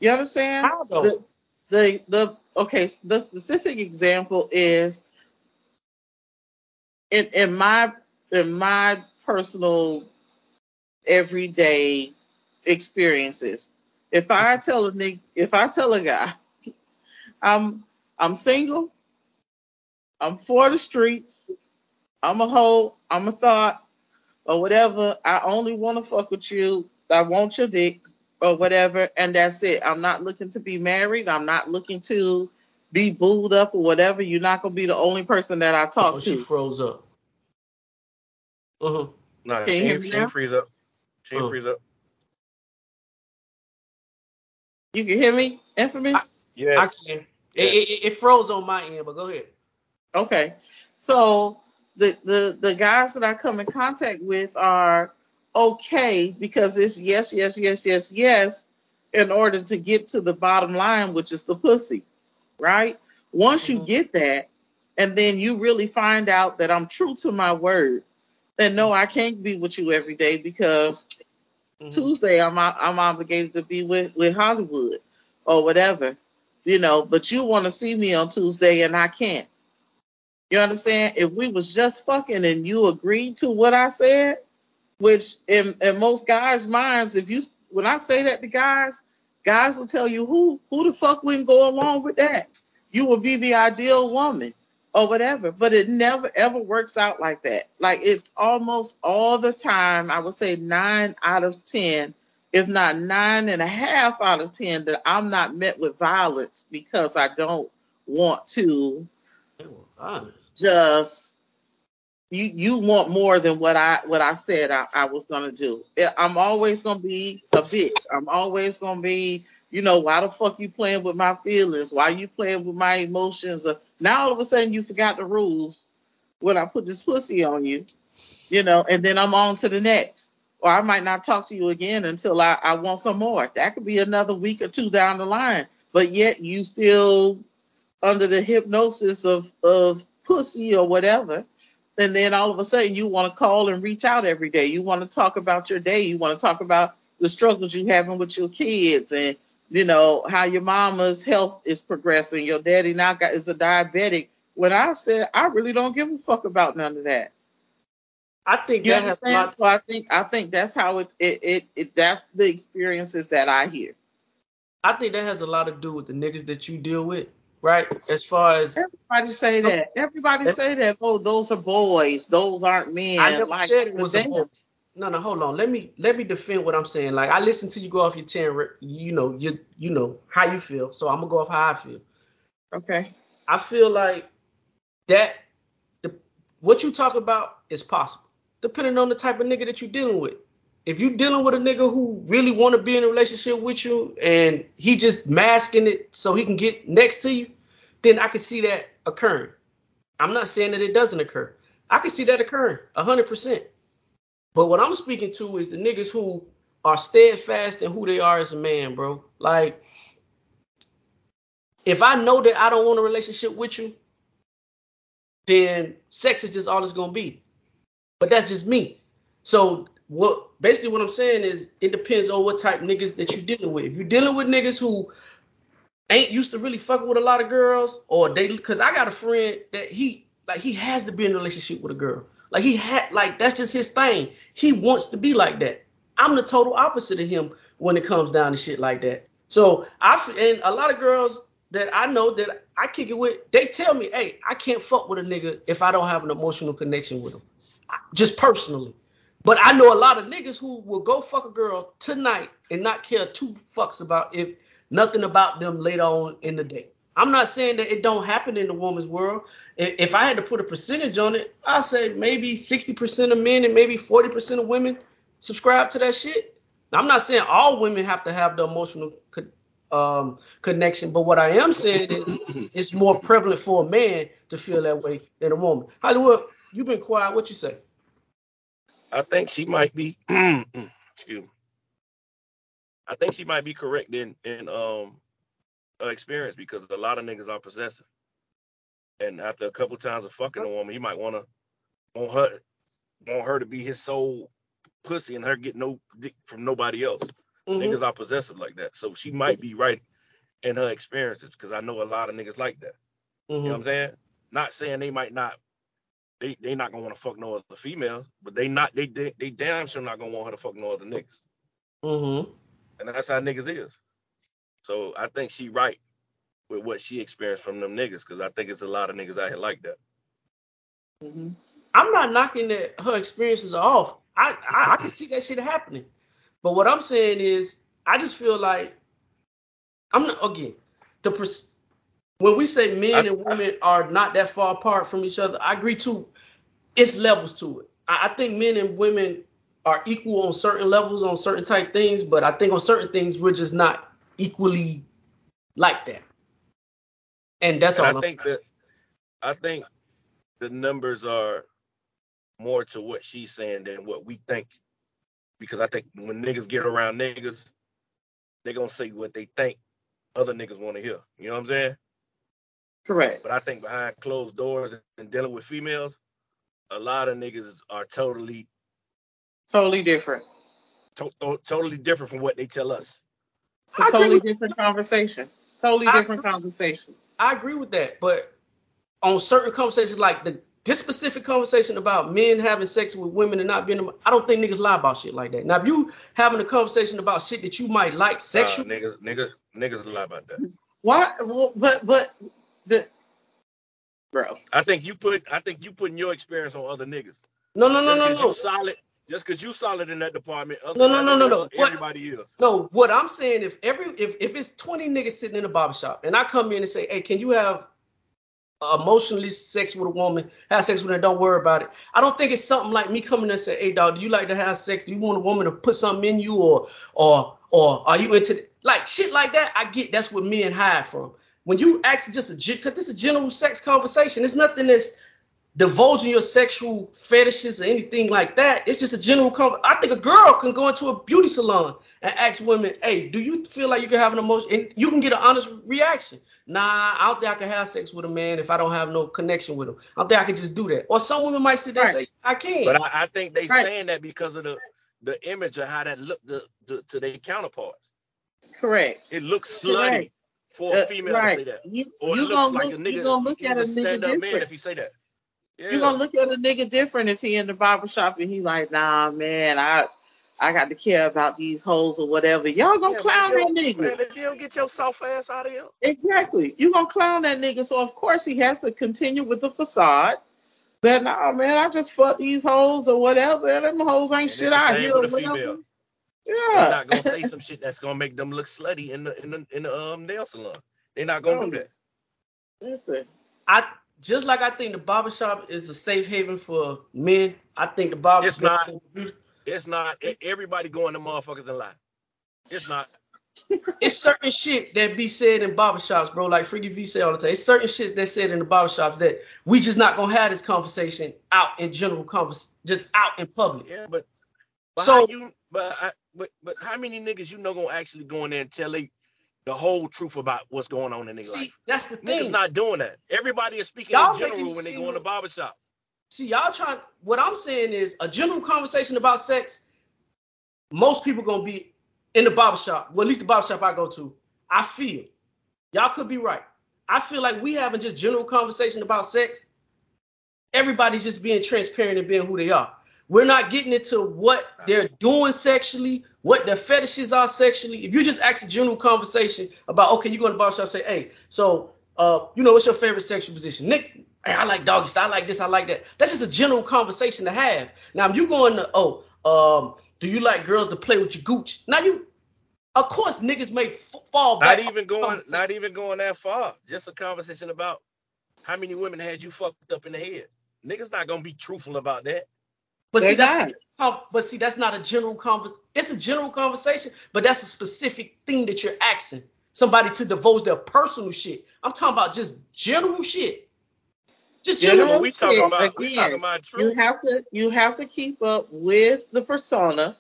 You understand? How though? The, the the okay, the specific example is in in my in my personal everyday experiences. If I tell a nigga, if I tell a guy, I'm I'm single, I'm for the streets, I'm a hoe, I'm a thought, or whatever. I only want to fuck with you. I want your dick, or whatever, and that's it. I'm not looking to be married. I'm not looking to be booed up or whatever. You're not gonna be the only person that I talk Oh, she to. froze up. Uh-huh. Nah, Can you she hear ain't, me she ain't now? freeze up. She ain't Oh. freeze up. You can hear me, infamous. Yeah. I can. It, it, it froze on my end, but go ahead. Okay. So the the the guys that I come in contact with are okay because it's yes, yes, yes, yes, yes in order to get to the bottom line, which is the pussy. Right? Once you Mhm. get that, and then you really find out that I'm true to my word, then no, I can't be with you every day because Mhm. Tuesday I'm I'm obligated to be with with Hollywood or whatever, you know. But you want to see me on Tuesday and I can't. You understand? If we was just fucking and you agreed to what I said, which in in most guys' minds, if you when I say that to guys, guys will tell you who who the fuck wouldn't go along with that. You will be the ideal woman or whatever. But it never ever works out like that. Like it's almost all the time, I would say nine out of ten, if not nine and a half out of ten, that I'm not met with violence because I don't want to They were honest. just you you want more than what I what I said I, I was gonna do. I'm always gonna be a bitch. I'm always gonna be, you know, why the fuck you playing with my feelings? Why you playing with my emotions? Uh, now all of a sudden you forgot the rules when I put this pussy on you, you know, and then I'm on to the next. Or I might not talk to you again until I, I want some more. That could be another week or two down the line. But yet you still under the hypnosis of, of pussy or whatever. And then all of a sudden you want to call and reach out every day. You want to talk about your day. You want to talk about the struggles you're having with your kids and you know how your mama's health is progressing. Your daddy now got is a diabetic. When I said I really don't give a fuck about none of that. I think You that has understand? lot. So I think I think that's how it it, it it that's the experiences that I hear. I think that has a lot to do with the niggas that you deal with, right? As far as Everybody say Some- that. Everybody eh? say that. Oh, those are boys. Those aren't men. I never like, said it was a boy. No, no, hold on. Let me let me defend what I'm saying. Like I listen to you go off your ten. You know, you you know how you feel. So I'm gonna go off how I feel. Okay. I feel like that the what you talk about is possible, depending on the type of nigga that you're dealing with. If you're dealing with a nigga who really want to be in a relationship with you and he just masking it so he can get next to you, then I can see that occurring. I'm not saying that it doesn't occur. I can see that occurring 100%. But what I'm speaking to is the niggas who are steadfast in who they are as a man, bro. Like, if I know that I don't want a relationship with you, then sex is just all it's gonna be. But that's just me. So what basically what I'm saying is it depends on what type niggas that you're dealing with. If you're dealing with niggas who ain't used to really fucking with a lot of girls, or they because I got a friend that he like he has to be in a relationship with a girl. Like he had like that's just his thing. He wants to be like that. I'm the total opposite of him when it comes down to shit like that. So I and a lot of girls that I know that I kick it with, they tell me, hey, I can't fuck with a nigga if I don't have an emotional connection with him, just personally. But I know a lot of niggas who will go fuck a girl tonight and not care two fucks about if nothing about them later on in the day. I'm not saying that it don't happen in the woman's world. If I had to put a percentage on it, I'd say maybe 60% of men and maybe 40% of women subscribe to that shit. Now, I'm not saying all women have to have the emotional um, connection, but what I am saying is it's more prevalent for a man to feel that way than a woman. Hollywood, you've been quiet. What you say? I think she might be. excuse me. I think she might be correct in in um her experience because a lot of niggas are possessive. and after a couple times of fucking a woman, he might wanna want her want her to be his sole pussy and her get no dick from nobody else. Mhm. Niggas are possessive like that. So she might be right in her experiences because I know a lot of niggas like that. You know what Mhm. I'm saying? Not saying they might not they they not gonna want to fuck no other females, but they not they they, they damn sure not gonna want her to fuck no other niggas. Mhm. And that's how niggas is. So I think she right with what she experienced from them niggas, because I think it's a lot of niggas out here like that. hmm I'm not knocking that her experiences are off. I, I I can see that shit happening. But what I'm saying is, I just feel like I'm not again the pers- when we say men I- and women are not that far apart from each other. I agree too. It's levels to it. I, I think men and women are equal on certain levels on certain type things, but I think on certain things we're just not equally like that. And that's And all. I I'm think that I think the numbers are more to what she's saying than what we think. Because I think when niggas get around niggas, they're gonna say what they think other niggas want to hear. You know what I'm saying? Correct. But I think behind closed doors and dealing with females, a lot of niggas are totally Totally different. to- to- totally different from what they tell us. It's a I totally with- different conversation. Totally different agree. conversation. I agree with that, but on certain conversations, like the this specific conversation about men having sex with women and not being, I don't think niggas lie about shit like that. Now, if you having a conversation about shit that you might like Nah, sexually, niggas, niggas, niggas lie about that. Why? Well, but but the bro. I think you put, I think you putting your experience on other niggas. no, no, no, no, no, you solid, just because you solid in that department. No, no, no, no, no. Everybody is. no. What I'm saying, if every if if it's 20 niggas sitting in a barber shop and I come in and say, hey, can you have emotionally sex with a woman, have sex with her, don't worry about it. I don't think it's something like me coming and say, hey, dog, do you like to have sex? Do you want a woman to put something in you, or or or are you into like shit like that? I get that's what men hide from. When you ask just a because this is a general sex conversation, it's nothing that's divulging your sexual fetishes or anything like that. It's just a general conversation. I think a girl can go into a beauty salon and ask women, hey, do you feel like you can have an emotion? And you can get an honest reaction. Nah, I don't think I can have sex with a man if I don't have no connection with him. I don't think I can just do that. Or some women might sit there and say, I can. But I, I think they Right. saying that because of the the image of how that looked to, to, to their counterparts. Correct. It looks slutty Correct. for a Uh, female right. to say that. You Or it looks gonna like look a nigga. you gonna look at a nigga stand-up man if you say that. Yeah. You gonna look at a nigga different if he in the barber shop and he like, nah, man, I I got to care about these hoes or whatever. Y'all gonna Yeah, clown man, that nigga. Man, if you don't get your soft ass out of here. Exactly. You gonna clown that nigga. So of course he has to continue with the facade. That nah, man, I just fuck these hoes or whatever. And them hoes ain't And shit it's the out same here with or whatever. female. They're Yeah. not gonna say some shit that's gonna make them look slutty in the in the in the um nail salon. They're not gonna No. do that. Listen. I just like I think the barbershop is a safe haven for men. I think the barber It's not. It's not everybody going to motherfuckers and lie. It's not. It's certain shit that be said in barbershops, bro. Like Freaky V say all the time. It's certain shit that's said in the barbershops that we just not gonna have this conversation out in general convers just out in public. Yeah, but but So- you but I, but but how many niggas you know gonna actually go in there and tell they the whole truth about what's going on in their See, life? that's the thing. Niggas not doing that. Everybody is speaking Y'all in general when they go in the barbershop. See, y'all trying. What I'm saying is a general conversation about sex. Most people gonna be in the barbershop. Well, at least the barbershop I go to. I feel. Y'all could be right. I feel like we having just general conversation about sex. Everybody's just being transparent and being who they are. We're not getting into what they're doing sexually, what their fetishes are sexually. If you just ask a general conversation about, okay, you go to the barbershop, say, hey, so, uh, you know, what's your favorite sexual position? Nick, hey, I like doggy style, I like this, I like that. That's just a general conversation to have. Now, if you going to, oh, um, do you like girls to play with your gooch? Now you, of course, niggas may f- fall back. Not even going not even going that far. Just a conversation about how many women had you fucked up in the head. Niggas not gonna be truthful about that. But see, They're that's how- but see, that's not a general convers. It's a general conversation, but that's a specific thing that you're asking somebody to divulge their personal shit. I'm talking about just general shit. Just general. General we talking shit, about we again, talking about You have to you have to keep up with the persona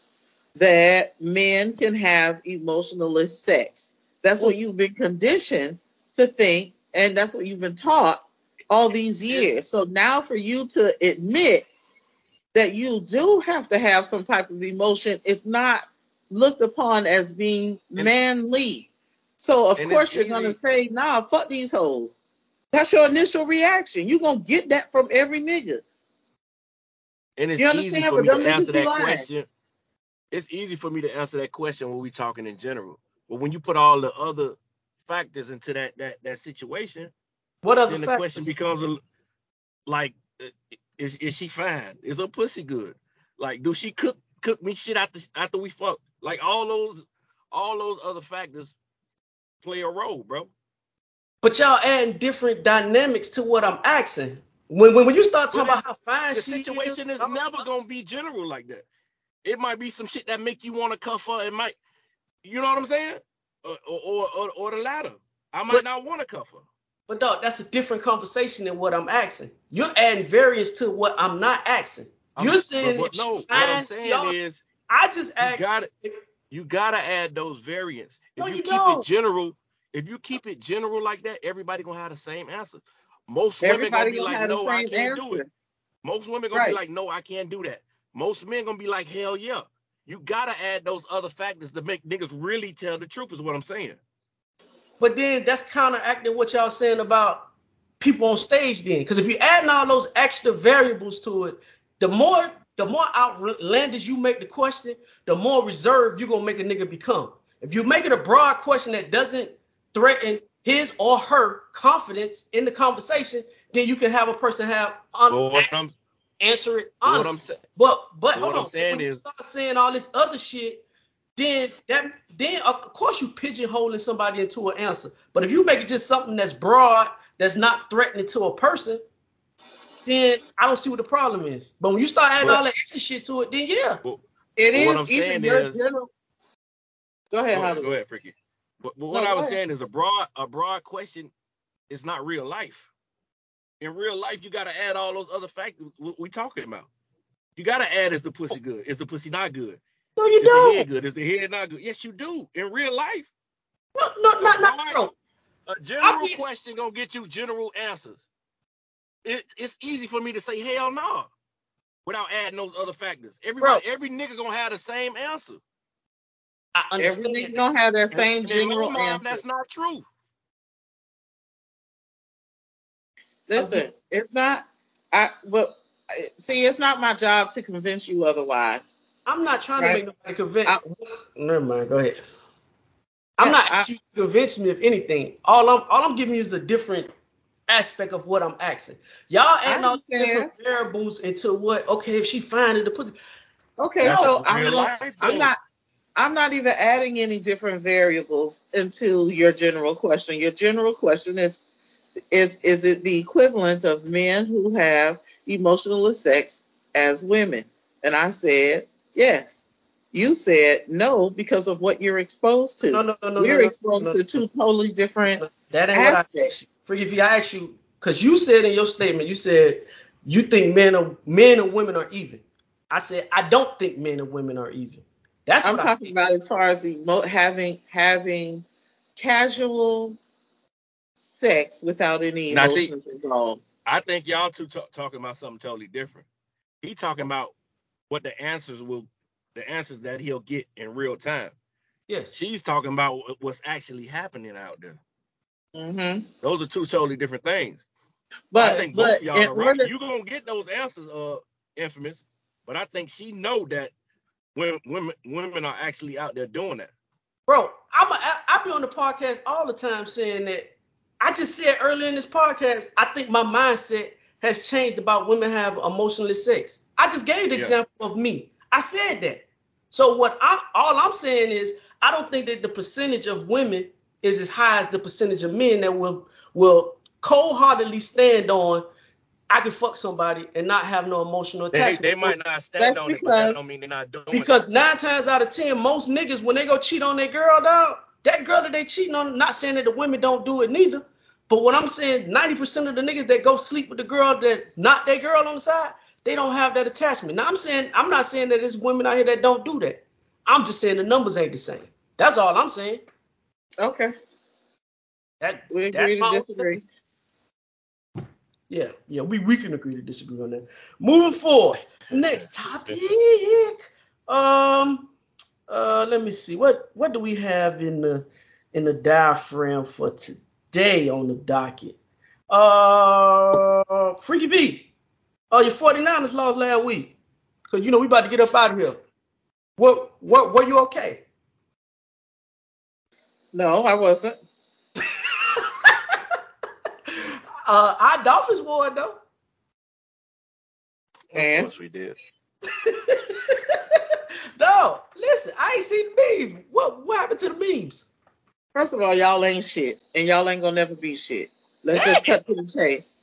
that men can have emotionalist sex. That's what you've been conditioned to think, and that's what you've been taught all these years. So now for you to admit that you do have to have some type of emotion is not looked upon as being manly. So of course you're gonna say, nah, fuck these hoes. That's your initial reaction. You're gonna get that from every nigga. And it's You easy understand? for But me them to answer that lying. question. It's easy for me to answer that question when we talking in general. But when you put all the other factors into that that that situation, What other then the factors? question becomes a, like, uh, is is she fine? Is her pussy good? Like, do she cook cook me shit after after we fuck? Like all those all those other factors play a role, bro. But y'all adding different dynamics to what I'm asking. When when, when you start talking about how fine The she situation is I'm- never gonna be general like that. It might be some shit that make you want to cuff her. It might, you know what I'm saying? Or or or, or the latter. I might But- not want to cuff her. But dog, that's a different conversation than what I'm asking. You're adding variance to what I'm not asking. You're I'm- saying but what- if no. she What I'm fine, she saying is I just you gotta you gotta add those variants. If No, you, you keep don't. it general, if you keep it general like that, everybody gonna have the same answer. Most women Everybody gonna be gonna like, no, I can't do it. Most women gonna Right. be like, no, I can't do that. Most men gonna be like, hell yeah. You gotta add those other factors to make niggas really tell the truth. Is what I'm saying. But then that's counteracting what y'all saying about people on stage then. Because if you're adding all those extra variables to it, the more the more outlandish you make the question, the more reserved you're gonna make a nigga become. If you make it a broad question that doesn't threaten his or her confidence in the conversation, then you can have a person have un- But answer it honestly. But but hold what I'm on, when you is- start saying all this other shit, then that then of course you pigeonholing somebody into an answer. But if you make it just something that's broad, that's not threatening to a person, then I don't see what the problem is. But when you start adding But- all that extra shit to it, then yeah. It But what is I'm even saying your is- general. Go ahead, Go, Holly. go ahead, Freaky. But, but what No, I was ahead. saying is a broad a broad question is not real life. In real life, you gotta add all those other factors we, we talking about. You gotta add is the pussy oh. good? Is the pussy not good? No, you Is don't. head good? Is the head not good? Yes, you do. In real life, No, no, not not Right. bro. a general be- question gonna get you general answers. It, it's easy for me to say hell no without adding those other factors. Everybody, every nigga gonna have the same answer. I understand. Every understand. nigga gonna have that same and in my general mind, answer. That's not true. Listen, it's not. I but see, it's not my job to convince you otherwise. I'm not trying Right. to make nobody convince. I- Never mind. Go ahead. I'm Yeah, not I- you to convince me of anything. All I'm all I'm giving you is a different aspect of what I'm asking. Y'all adding all these different variables into what? Okay, if she find it, the pussy. Okay, No, so I'm not, I'm not I'm not even adding any different variables into your general question. Your general question is is is it the equivalent of men who have emotional sex as women? And I said yes. You said no because of what you're exposed to. No, no, no, no. We're no, no, exposed no, to two totally different no. That ain't what I aspects. you. Forgive me, I asked you because you said in your statement, you said you think men are men and women are even. I said I don't think men and women are even. That's I'm I talking said. about as far as emo- having having casual sex without any Now, see- emotions involved. I think y'all two ta- talking about something totally different. He talking about what the answers will, the answers that he'll get in real time. Yes. She's talking about what's actually happening out there. hmm Those are two totally different things. But I think but both of y'all are right. order, You gonna get those answers, uh, infamous. But I think she know that women, women, women are actually out there doing that. Bro, I'm a, I, I be on the podcast all the time saying that. I just said earlier in this podcast, I think my mindset has changed about women have emotional sex. I just gave the Yeah. example of me. I said that. So what I all I'm saying is I don't think that the percentage of women is as high as the percentage of men that will will cold-heartedly stand on I can fuck somebody and not have no emotional attachment. they might not stand That's on it, but that don't mean they're not doing it. Because it. nine times out of ten, most niggas when they go cheat on their girl, dog, that girl that they cheating on, not saying that the women don't do it neither. But what I'm saying, 90% of the niggas that go sleep with the girl that's not their girl on the side, they don't have that attachment. Now I'm saying, I'm not saying that there's women out here that don't do that. I'm just saying the numbers ain't the same. That's all I'm saying. okay, That we agree to disagree. Yeah, yeah, we, we can agree to disagree on that. Moving forward, next topic. Um, uh, let me see. What what do we have in the in the diaphragm for today on the docket? Uh, Freaky V. Uh, your 49ers lost last week. Cause you know we about to get up out of here. What what were you okay? No, I wasn't. uh, our Dolphins won though. Of And course we did. no, listen, I ain't seen the memes. What what happened to the memes? First of all, y'all ain't shit, and y'all ain't gonna never be shit. Let's just cut to the chase.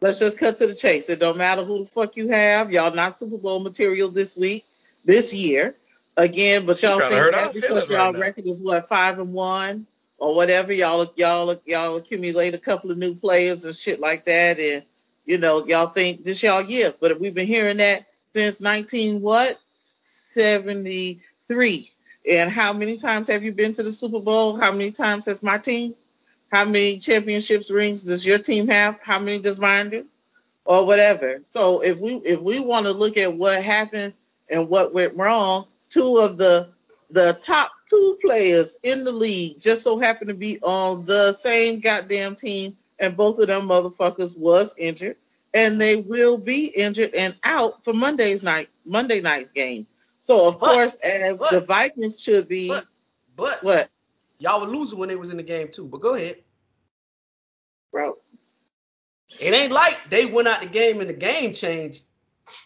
Let's just cut to the chase. It don't matter who the fuck you have. Y'all not Super Bowl material this week, this year. Again, but y'all think that because y'all right now. record is what five and one or whatever. Y'all y'all y'all accumulate a couple of new players and shit like that, and you know y'all think this y'all year. But we've been hearing that since 19 what 73. And how many times have you been to the Super Bowl? How many times has my team? How many championships rings does your team have? How many does mine do? Or whatever. So if we if we want to look at what happened and what went wrong, two of the the top two players in the league just so happened to be on the same goddamn team, and both of them motherfuckers was injured, and they will be injured and out for Monday's night Monday night's game. So of But- course, as but- the Vikings should be But but what, y'all were losing when they was in the game too. But go ahead. bro? It ain't like they went out the game and the game changed.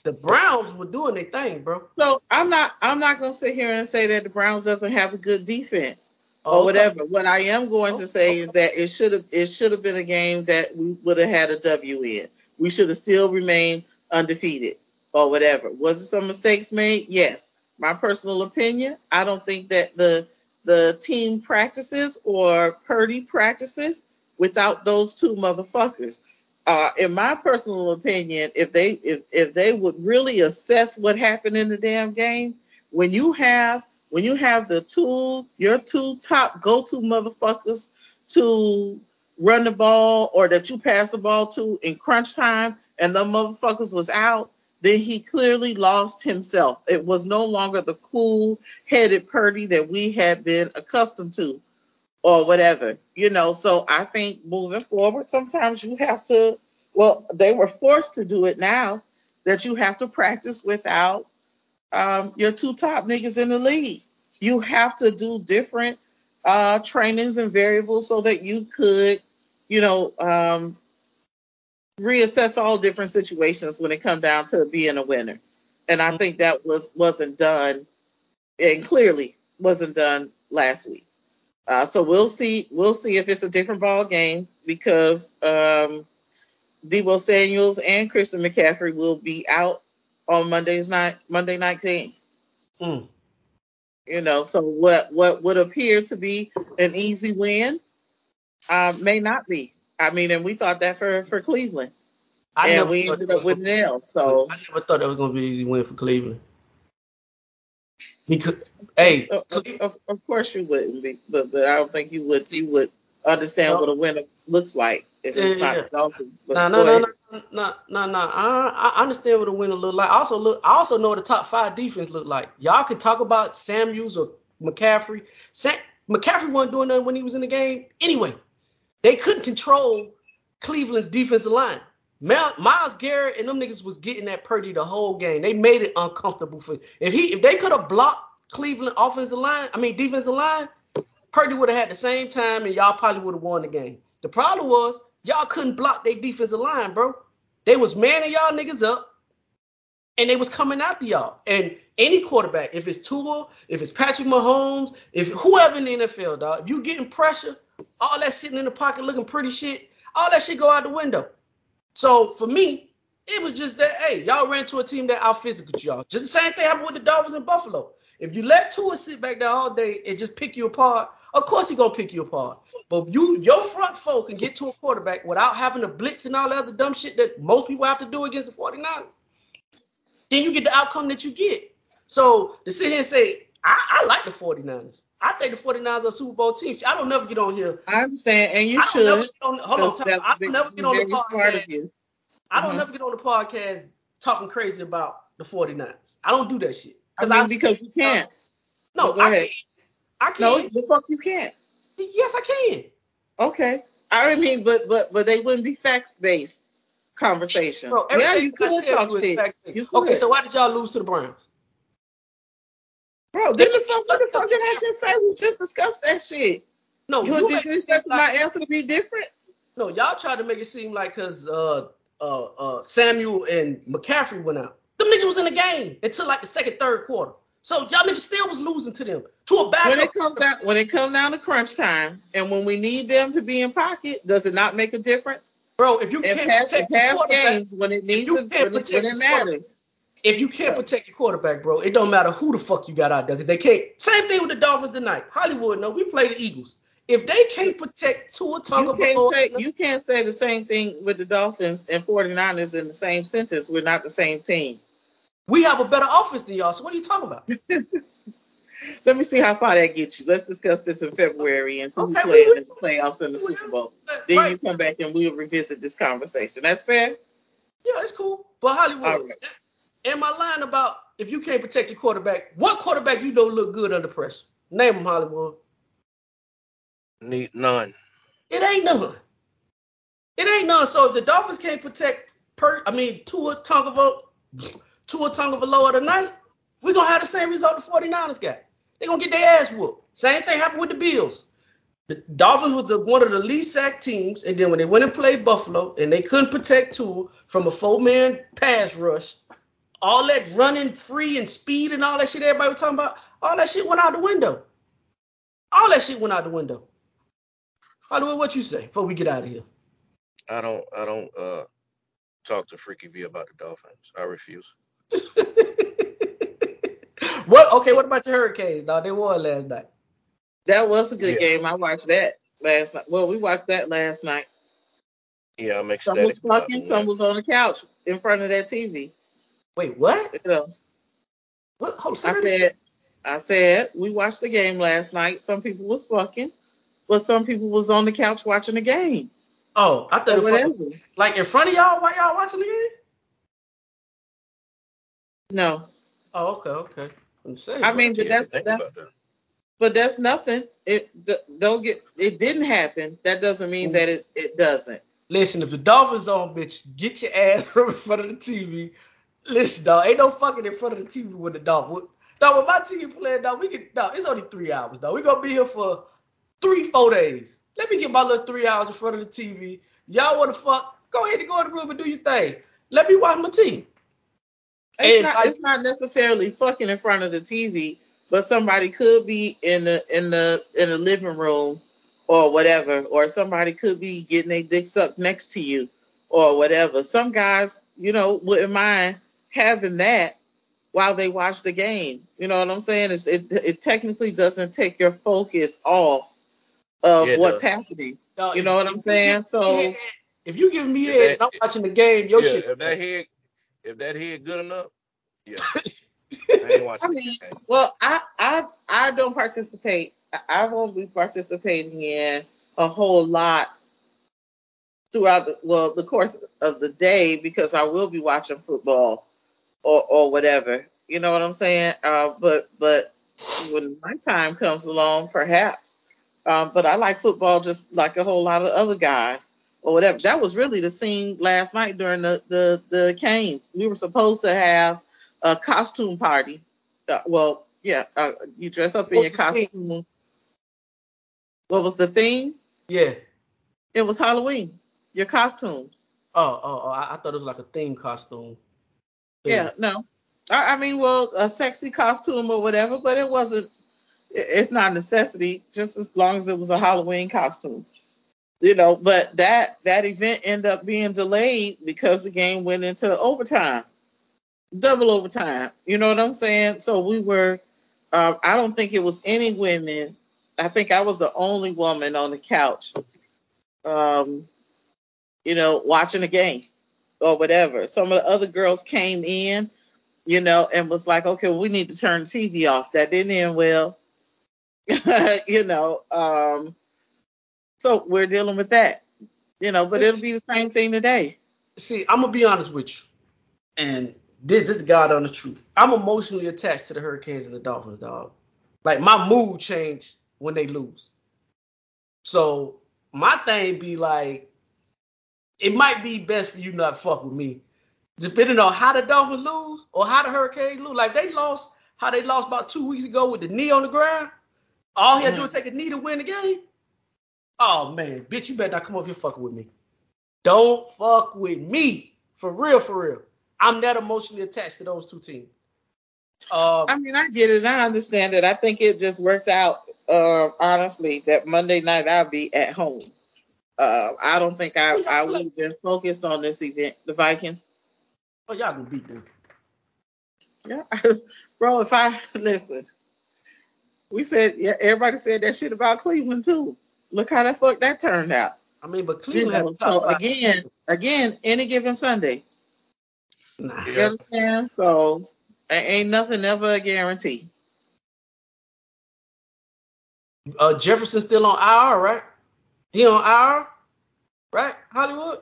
The Browns were doing their thing, bro. So I'm not I'm not gonna sit here and say that the Browns doesn't have a good defense or Okay. whatever. What I am going to say okay. is that it should have it should have been a game that we would have had a W in. We should have still remained undefeated or whatever. Was there some mistakes made? Yes. My personal opinion, I don't think that the the team practices or Purdy practices without those two motherfuckers. Uh, in my personal opinion, if they if, if they would really assess what happened in the damn game, when you have when you have the two your two top go to motherfuckers to run the ball or that you pass the ball to in crunch time and the motherfuckers was out, then he clearly lost himself. It was no longer the cool headed Purdy that we had been accustomed to or whatever, you know. So I think moving forward, sometimes you have to, well, they were forced to do it now that you have to practice without um, your two top niggas in the league. You have to do different uh, trainings and variables so that you could, you know, um, reassess all different situations when it come down to being a winner. And I think that was wasn't done, and clearly wasn't done last week. Uh, so we'll see. We'll see if it's a different ball game because um, Deebo Samuels and Christian McCaffrey will be out on Monday's night. Monday night game. Mm. You know, so what what would appear to be an easy win uh, may not be. I mean, and we thought that for for Cleveland, I and we ended up with gonna- an L. So I never thought that was gonna be an easy win for Cleveland. Because hey, of, of, of, course you wouldn't be, but but I don't think you would you would understand what a winner looks like if it's Yeah, not yeah. the Dolphins. But No, no, no, no, no, no, no. I, I understand what the winner look like. I also look. I also know what the top five defense look like. Y'all can talk about Samuels or McCaffrey. Sam, McCaffrey wasn't doing nothing when he was in the game. Anyway, they couldn't control Cleveland's defensive line. Myles Garrett and them niggas was getting that Purdy the whole game. They made it uncomfortable for if he if they could have blocked Cleveland offensive line, I mean defensive line, Purdy would have had the same time and y'all probably would have won the game. The problem was y'all couldn't block their defensive line, bro. They was manning y'all niggas up and they was coming after y'all. And any quarterback, if it's Tua, if it's Patrick Mahomes, if whoever in the NFL, dog, if you getting pressure, all that sitting in the pocket looking pretty shit, all that shit go out the window. So for me, it was just that, hey, y'all ran to a team that out physical y'all. Just the same thing happened with the Dolphins and Buffalo. If you let Tua sit back there all day and just pick you apart, of course he gonna pick you apart. But if you your front four can get to a quarterback without having to blitz and all that other dumb shit that most people have to do against the 49ers, then you get the outcome that you get. So to sit here and say, I, I like the 49ers. I think the 49ers are a Super Bowl team. See, I don't never get on here. I understand, and you I never should. get on, hold on. I don't never get on the very smart of podcast. I don't Mhm. never get on the podcast talking crazy about the 49ers. I don't do that shit. I mean, I- because you can't. No, Go I can't. I No, can't. the fuck you can't. Yes, I can. Okay. I mean, but but but they wouldn't be facts based conversation. Bro, yeah, you could talk shit. You Okay, so why did y'all lose to the Browns? Bro, then the fuck, what the fuck did I just say? We just discussed that shit. No, You, you did make you it seem my answer to be different? no, y'all tried to make it seem like because uh, uh, uh, Samuel and McCaffrey went out. Them niggas was in the game until like the second, third quarter. So y'all niggas still was losing to them to a backup. When it comes down when it comes down to crunch time and when we need them to be in pocket, does it not make a difference? Bro, if you In can't past, in protect past games when it needs to when it, when it matters. If you can't protect your quarterback, bro, it don't matter who the fuck you got out there because they can't. Same thing with the Dolphins tonight. Hollywood, no, we play the Eagles. If they can't protect Tua Tagovailoa, you can't say the same thing with the Dolphins and 49ers in the same sentence. We're not the same team. we have a better offense than y'all. So what are you talking about? Let me see how far that gets you. Let's discuss this in February and see who plays in the playoffs and the. Super Bowl. Then Right. you come back and we'll revisit this conversation. That's fair? Yeah, it's cool. But Hollywood, All right. Am I lying about if you can't protect your quarterback? What quarterback you don't look good under pressure? Name them, Hollywood. Need none. It ain't none. It ain't none. So if the Dolphins can't protect per, I mean Tua Tagovailoa, Tua Tagovailoa tonight, we're gonna have the same result the 49ers got. They're gonna get their ass whooped. Same thing happened with the Bills. The Dolphins was the, one of the least sacked teams, and then when they went and played Buffalo and they couldn't protect Tua from a four-man pass rush, all that running free and speed and all that shit everybody was talking about, all that shit went out the window. All that shit went out the window. Hollywood, what you say before we get out of here? I don't I don't uh talk to Freaky V about the Dolphins. I refuse. what? Okay, what about your Hurricanes? No, they won last night. That was a good Yeah. game. I watched that last night. Well, we watched that last night. Yeah, I'm Some ecstatic. was fucking, the some was on the couch in front of that TV. Wait, what? Know, What? Hold I said, I said, we watched the game last night. Some people was fucking, but some people was on the couch watching the game Oh, I thought or it was whatever. like in front of y'all while y'all watching the game. No, Oh, okay, okay. I'm saying. I mean, but that's that's that. but that's nothing. It don't get it didn't happen. That doesn't mean that it it doesn't. listen, if the Dolphins on, bitch, get your ass from in front of the TV. Listen, dog, ain't no fucking in front of the TV with the dog. Dog, when my team playing, dog, we get, dog, it's only three hours, dog. We gonna be here for three, four days. Let me get my little three hours in front of the TV. Y'all wanna fuck? Go ahead and go in the room and do your thing. Let me watch my team. It's And not I- it's not necessarily fucking in front of the TV, but somebody could be in the in the in the living room or whatever, or somebody could be getting their dick sucked next to you or whatever. Some guys, you know, wouldn't mind having that while they watch the game. You know what I'm saying? It's, it it technically doesn't take your focus off of Yeah, what's does. happening. Dog, You know what I'm saying? So- if you give me If head that- and I'm watching the game, your yeah, shit. if that head if that head good enough, yeah. I I mean, well, I I I don't participate. I- I won't be participating in a whole lot throughout the, well the course of the day because I will be watching football or or whatever. You know what I'm saying? Uh, but but when my time comes along, perhaps. Um, but I like football just like a whole lot of other guys or whatever. That was really the scene last night during the the the Canes. We were supposed to have a costume party. Uh, well, yeah, uh, you dress up in your What's the theme? costume. What was the theme? Yeah. It was Halloween. Your costumes. Oh, oh, oh, I, I thought it was like a theme costume. Yeah, no. I, I mean, well, a sexy costume or whatever, but it wasn't. it- It's not a necessity, just as long as it was a Halloween costume. You know, but that that event ended up being delayed because the game went into overtime, double overtime. You know what I'm saying? So we were. Uh, I don't think it was any women. I think I was the only woman on the couch. Um, you know, watching the game or whatever. Some of the other girls came in, you know, and was like, okay, we need to turn the TV off. That didn't end well. you know, um, so we're dealing with that. You know, but it'll be the same thing today. See, I'm gonna be honest with you, and this is God on the truth. I'm emotionally attached to the Hurricanes and the Dolphins, dog. Like my mood changed when they lose. So my thing be like, it might be best for you not fuck with me, depending on how the Dolphins lose or how the Hurricanes lose. Like they lost, how they lost about two weeks ago with the knee on the ground. All he had to do was take a knee to win the game. Oh man, bitch, you better not come over here fucking with me. Don't fuck with me. For real, for real. I'm that emotionally attached to those two teams. Um, I mean, I get it. I understand it. I think it just worked out, uh, honestly, that Monday night I'll be at home. Uh, I don't think I, I would have been focused on this event, the Vikings. oh, y'all gonna beat them. Yeah, bro. If I listen, we said yeah, everybody said that shit about Cleveland too. Look how that fuck that turned out. I mean, but You Cleveland know, the top so again, again, any given Sunday. Nah. You understand? So ain't nothing ever a guarantee. Uh, Jefferson's still on IR, right? He on IR, right? Hollywood.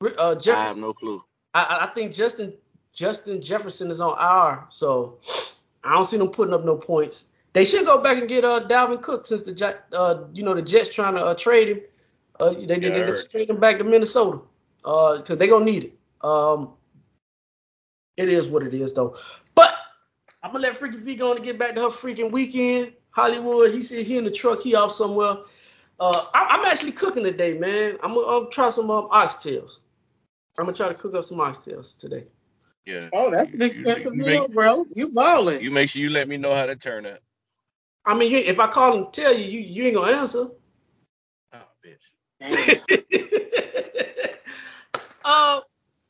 Uh, I have Jefferson. no clue. I, I, think Justin Justin Jefferson is on IR, so I don't see them putting up no points. They should go back and get uh Dalvin Cook since the uh you know the Jets trying to uh, trade him. Uh, they Yeah, they, they trade him back to Minnesota. Uh, because they gonna need it. Um, it is what it is though. But I'm gonna let Freaky V go on and get back to her freaking weekend. Hollywood, he said he in the truck, he off somewhere. Uh, I, I'm actually cooking today, man. I'm gonna um, try some um, oxtails. I'm gonna try to cook up some oxtails today. Yeah. Oh, that's an You- you- expensive you meal, make- bro. You balling. You make sure you let me know how to turn out. I mean, you, if I call and tell you, you, you ain't gonna answer. Oh, bitch. uh,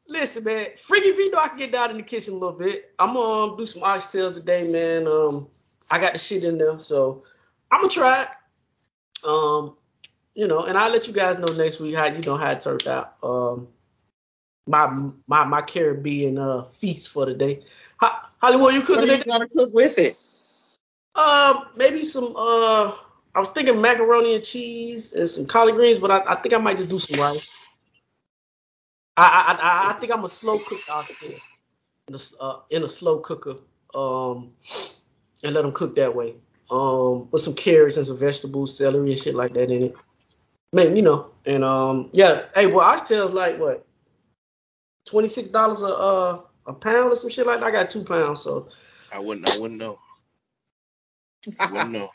listen, man. Freaky V know I can get down in the kitchen a little bit. I'm gonna um, do some oxtails today, man. Um, I got the shit in there, so I'm gonna try it. Um, you know, and I'll let you guys know next week how you know how it turned out. Um, my my my Caribbean uh feast for the day. Ho- Hollywood, you What cooking are you gonna cook with it? Uh, maybe some. Uh, I was thinking macaroni and cheese and some collard greens, but I, I think I might just do some rice. I I I, I think I'm a slow cook oxtail in a, uh, in a slow cooker. Um, and let them cook that way. Um, with some carrots and some vegetables, celery and shit like that in it. Man, you know, and um, yeah. Hey, well, oxtails like what? Twenty six dollars a uh a pound or some shit like that. I got two pounds, so I wouldn't. I wouldn't know. I wouldn't know.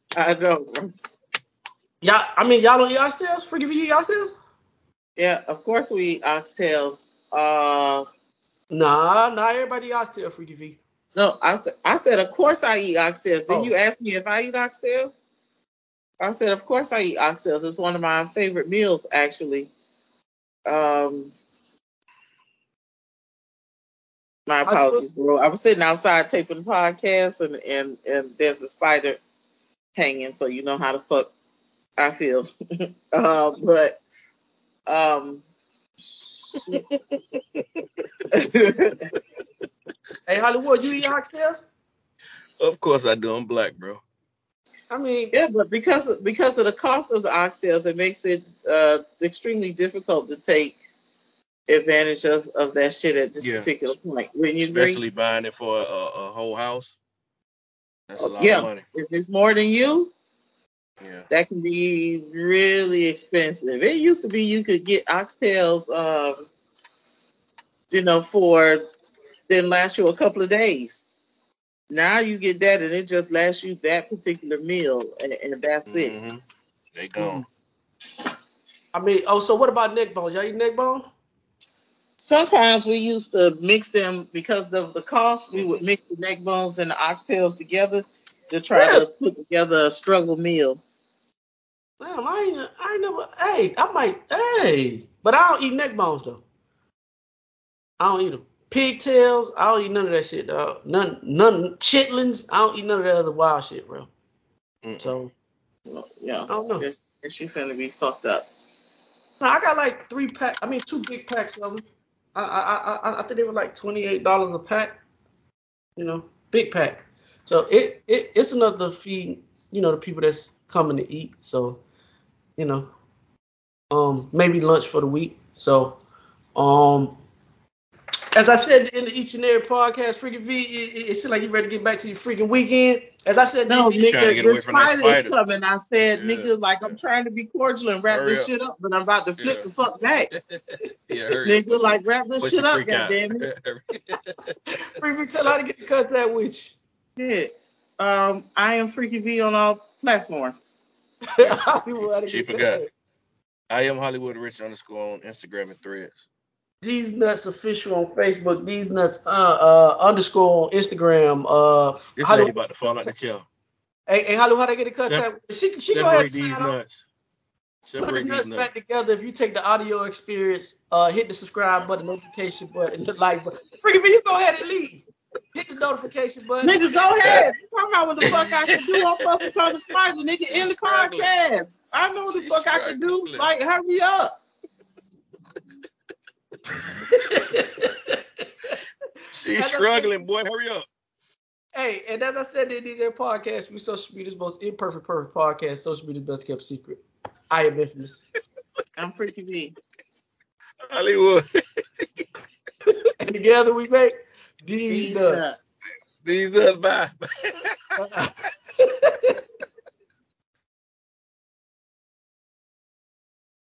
I know. bro. y'all. I mean, y'all don't eat oxtails? Freaky for you eat oxtails? Yeah, of course we eat oxtails. Uh, Nah, not everybody eat oxtail, Freaky V. no, I said, I said, of course I eat oxtails. Then Oh. you asked me if I eat oxtails. I said, of course I eat oxtails. It's one of my favorite meals, actually. Um, my apologies, bro. I was sitting outside taping the podcast, and and and there's a spider hanging, so you know how the fuck I feel. uh, but um. Hey, Hollywood, you eat oxtails? Of course I do. I'm black, bro. I mean, Yeah, but because of, because of the cost of the oxtails, it makes it uh, extremely difficult to take advantage of, of that shit at this Yeah. particular point. Wouldn't you agree? Especially buying it for a, a whole house. That's a lot yeah, of money. if it's more than you, Yeah. that can be really expensive. It used to be you could get oxtails, um, you know, for then last you a couple of days. Now you get that and it just lasts you that particular meal and, and that's it. hmm They gone. I mean, oh, so what about neck bones? Y'all eat neck bones? Sometimes we used to mix them because of the cost. We would mix the neck bones and the oxtails together to try Really? to put together a struggle meal. Damn, I ain't, I ain't never. Hey, I might. Hey, but I don't eat neck bones though. I don't eat them. Pigtails, I don't eat none of that shit, dog. None, none chitlins. I don't eat none of that other wild shit, bro. Mm-mm. So Well, yeah, I don't know. Guess, guess you finna be fucked up. No, I got like three pack. I mean, two big packs of them. I I I, I- I think they were like twenty eight dollars a pack. You know, big pack. So it, it it's another feed you know, the people that's coming to eat. So, you know, um, maybe lunch for the week. So, um, as I said in the each and every podcast, freaking V, it, it, it seems like you ready to get back to your freaking weekend. As I said, No, the- nigga, get the away spider is coming. I said, Yeah, nigga, like I'm trying to be cordial and wrap Hurry this up. shit up, but I'm about to flip Yeah. the fuck back. yeah, hurry. Nigga, like wrap this Put shit up, freak out. goddamn it. Free me tell how to get in contact with you. Yeah. Um, I am Freaky V on all platforms. you. Hollywood, She forgot. I am Hollywood Rich underscore on Instagram and Threads. These nuts official on Facebook. These nuts uh, uh underscore on Instagram. Uh, This lady Hollywood, about to fall out the chair. hey, hey, Hollywood, how they get in contact? with She she go ahead and these sign off. nuts. Put the Separate nuts back together. If you take the audio experience, uh, hit the subscribe button, notification button, the like button. Freaking me, you go ahead and leave. Hit the notification button. Nigga, go ahead. You talking about what the fuck I can do on Focus on the Spider, nigga, in the podcast. I know what the fuck I can do. Like, hurry up. She's As I said- struggling, boy. Hurry up. Hey, and as I said in DJ podcast, we social media's most imperfect, perfect podcast, social media's best kept secret. I am infamous. I'm Freaky V. Hollywood. and together we make these These nuts. These nuts, bye.